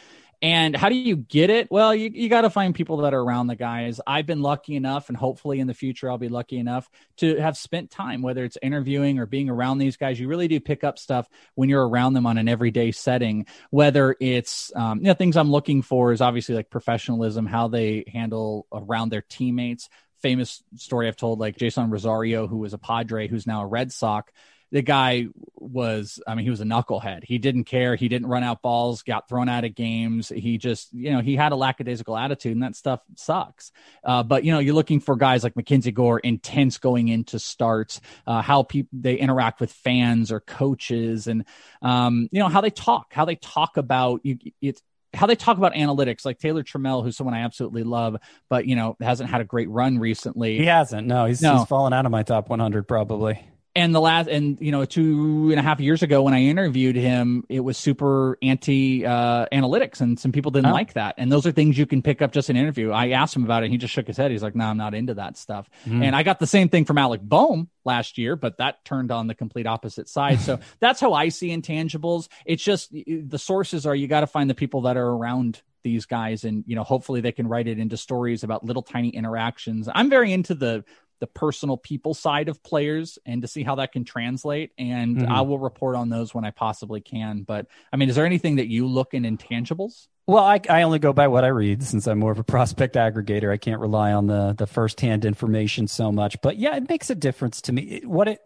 And how do you get it? Well, you, you got to find people that are around the guys. I've been lucky enough, and hopefully in the future, I'll be lucky enough to have spent time, whether it's interviewing or being around these guys. You really do pick up stuff when you're around them on an everyday setting, whether it's, um, you know, things I'm looking for is obviously like professionalism, how they handle around their teammates. Famous story I've told, like Jeisson Rosario, who was a Padre, who's now a Red Sox. The guy was i mean he was a knucklehead. He didn't care. He didn't run out balls got thrown out of games. He just you know he had a lackadaisical attitude and that stuff sucks. Uh, but you know you're looking for guys like mackenzie gore intense going into starts uh, how people they interact with fans or coaches and um, you know how they talk how they talk about you it's how they talk about analytics, like Taylor Trammell, who's someone I absolutely love, but you know hasn't had a great run recently. He hasn't. No, he's, no. he's fallen out of my top 100 probably and the last and you know two and a half years ago when i interviewed him it was super anti uh, analytics and some people didn't oh. like that. And those are things you can pick up just in an interview. I asked him about it and he just shook his head. He's like no i'm not into that stuff. Mm. and i got the same thing from alec bohm last year but that turned on the complete opposite side. So *laughs* that's how i see intangibles. It's just the sources are you got to find the people that are around these guys and you know hopefully they can write it into stories about little tiny interactions. I'm very into the the personal people side of players and to see how that can translate. And mm-hmm. I will report on those when I possibly can. But I mean, is there anything that you look in intangibles? Well, I, I only go by what I read since I'm more of a prospect aggregator. I can't rely on the the firsthand information so much. But yeah, it makes a difference to me. What it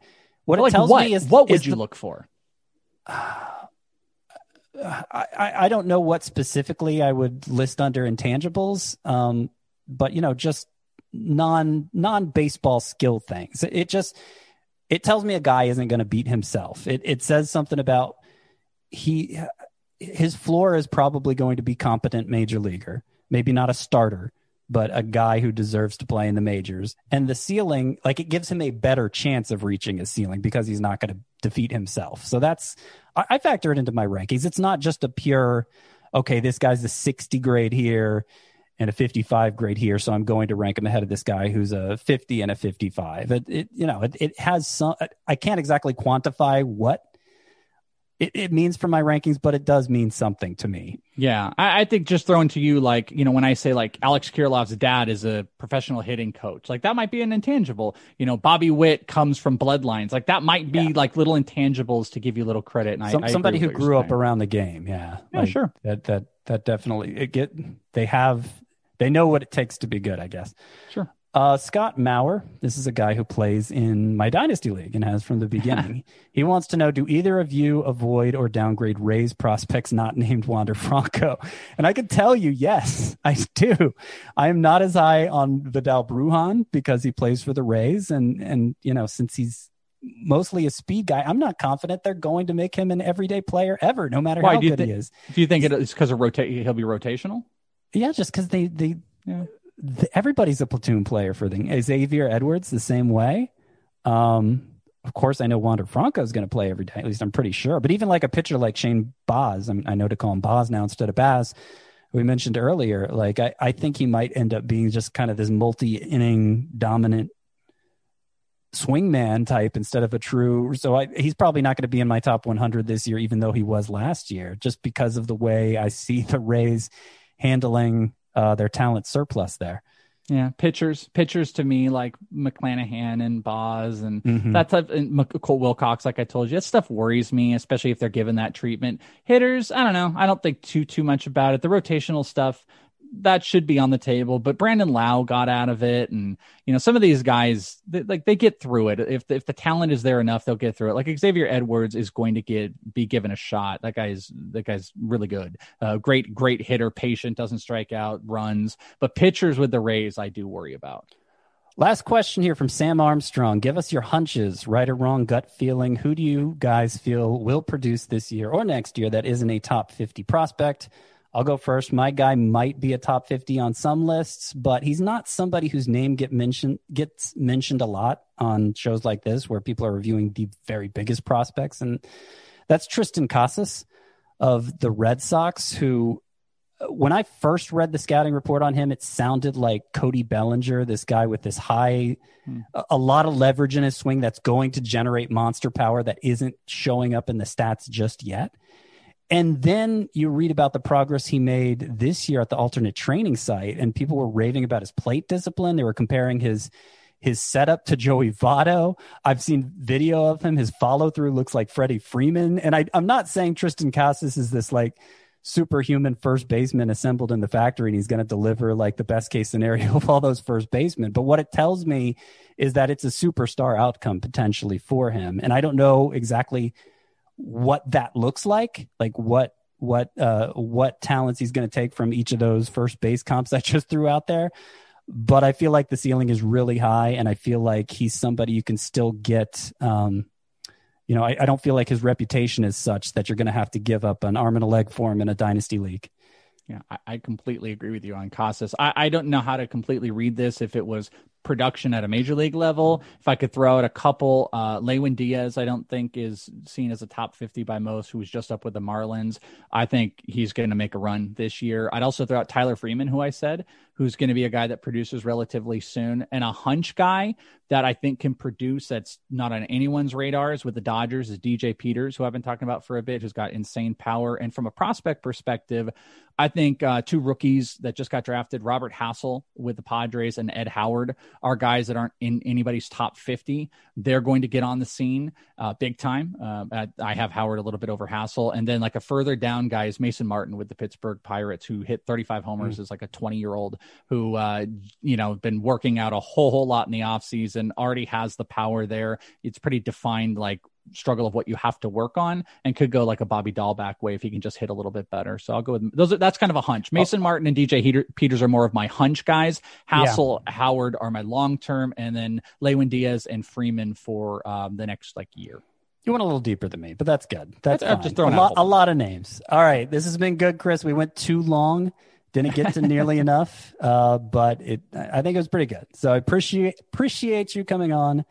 what well, it like tells what? me is what would is you the, look for? *sighs* I, I don't know what specifically I would list under intangibles, um, but you know, just non non baseball skill things. It just it tells me a guy isn't going to beat himself. It it says something about he his floor is probably going to be competent major leaguer, maybe not a starter, but a guy who deserves to play in the majors. And the ceiling, like it gives him a better chance of reaching a ceiling because he's not going to defeat himself. So that's I, I factor it into my rankings. It's not just a pure okay, this guy's the 60 grade here and a 55 grade here, so I'm going to rank him ahead of this guy who's a 50 and a 55. It, it you know, it, it has some. I can't exactly quantify what it, it means for my rankings, but it does mean something to me. Yeah, I, I, think just throwing to you, like you know, when I say like Alex Kirilloff's dad is a professional hitting coach, like that might be an intangible. You know, Bobby Witt comes from bloodlines, like that might be yeah. like little intangibles to give you a little credit. And Some, I, somebody who grew up around the game, yeah, yeah, like, sure. That that that definitely it get they have they know what it takes to be good, I guess. Sure. Uh, Scott Maurer, this is a guy who plays in my Dynasty League and has from the beginning. *laughs* he wants to know Do either of you avoid or downgrade Rays prospects not named Wander Franco? And I can tell you, yes, *laughs* I do. I am not as high on Vidal Bruján because he plays for the Rays. And, and, you know, since he's mostly a speed guy, I'm not confident they're going to make him an everyday player ever, no matter Why, how good th- he is. Do you think it's because of rotate? He'll be rotational? Yeah, just because they, they, yeah the, everybody's a platoon player for the Xavier Edwards the same way. Um, of course, I know Wander Franco is going to play every day. At least I'm pretty sure. But even like a pitcher like Shane Baz, I, mean, I know to call him Baz now instead of Baz. We mentioned earlier, like I, I think he might end up being just kind of this multi-inning dominant swingman type instead of a true. So I, he's probably not going to be in my top 100 this year, even though he was last year, just because of the way I see *laughs* the Rays handling uh, their talent surplus there. Yeah, pitchers, pitchers to me like McClanahan and Baz and mm-hmm. that type, and Cole Wilcox. Like I told you, that stuff worries me, especially if they're given that treatment. Hitters, I don't know. I don't think too too much about it. The rotational stuff, that should be on the table. But Brandon Lowe got out of it, and you know some of these guys, they, like they get through it. If if the talent is there enough, they'll get through it. Like Xavier Edwards is going to get be given a shot. That guy's that guy's really good. Uh, great great hitter, patient, doesn't strike out, runs. But pitchers with the Rays, I do worry about. Last question here from Sam Armstrong. Give us your hunches, right or wrong gut feeling. Who do you guys feel will produce this year or next year that isn't a top 50 prospect? I'll go first. My guy might be a top 50 on some lists, but he's not somebody whose name get mentioned gets mentioned a lot on shows like this where people are reviewing the very biggest prospects and that's Triston Casas of the Red Sox who when I first read the scouting report on him, it sounded like Cody Bellinger, this guy with this high, hmm. a, a, lot of leverage in his swing that's going to generate monster power that isn't showing up in the stats just yet. And then you read about the progress he made this year at the alternate training site, and people were raving about his plate discipline. They were comparing his his setup to Joey Votto. I've seen video of him. His follow through looks like Freddie Freeman. And I, am not saying Triston Casas is this like superhuman first baseman assembled in the factory and he's going to deliver like the best case scenario *laughs* of all those first basemen. But what it tells me is that it's a superstar outcome potentially for him. And I don't know exactly what that looks like, like what what uh, what talents he's going to take from each of those first base comps I *laughs* just threw out there. But I feel like the ceiling is really high, and I feel like he's somebody you can still get. Um, you know, I, I don't feel like his reputation is such that you're going to have to give up an arm and a leg for him in a dynasty league. Yeah, I, completely agree with you on Casas. I, I, don't know how to completely read this if it was production at a major league level. If I could throw out a couple, uh, Lewin Diaz, I don't think is seen as a top 50 by most, who was just up with the Marlins. I think he's going to make a run this year. I'd also throw out Tyler Freeman, who I said, who's going to be a guy that produces relatively soon, and a hunch guy that I think can produce that's not on anyone's radars with the Dodgers is DJ Peters, who I've been talking about for a bit, who's got insane power. And from a prospect perspective, I think uh, two rookies that just got drafted, Robert Hassell with the Padres and Ed Howard, are guys that aren't in anybody's top 50. They're going to get on the scene uh, big time. Uh, I have Howard a little bit over Hassell. And then, like a further down guy is Mason Martin with the Pittsburgh Pirates, who hit 35 homers mm. as like a 20 year old who, uh, you know, been working out a whole, whole lot in the offseason, already has the power there. It's pretty defined, like struggle of what you have to work on and could go like a Bobby Dalbec way if he can just hit a little bit better. So I'll go with those. Are, that's kind of a hunch. Oh. Mason. Martin and DJ Heater, Peters are more of my hunch guys. Hassell yeah. Howard are my long term, and then Lewin Diaz and Freeman for um, the next like year. You went a little deeper than me, but that's good. That's I'm just throwing a, lot, a lot of names. All right, this has been good, Chris. We went too long. Didn't get to *laughs* nearly enough, uh, but it. I think it was pretty good. So I appreciate appreciate you coming on,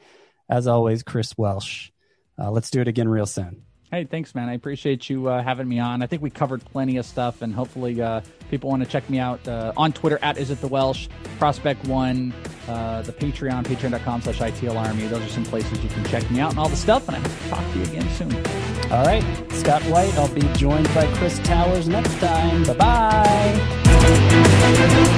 as always, Chris Welsh. Uh, let's do it again real soon. Hey, thanks, man. I appreciate you uh, having me on. I think we covered plenty of stuff, and hopefully, uh, people want to check me out uh, on Twitter at Is It The Welsh, Prospect One, uh, the Patreon, patreon.com slash ITL Army. Those are some places you can check me out and all the stuff, and I hope to talk to you again soon. All right, Scott White. I'll be joined by Chris Towers next time. Bye bye.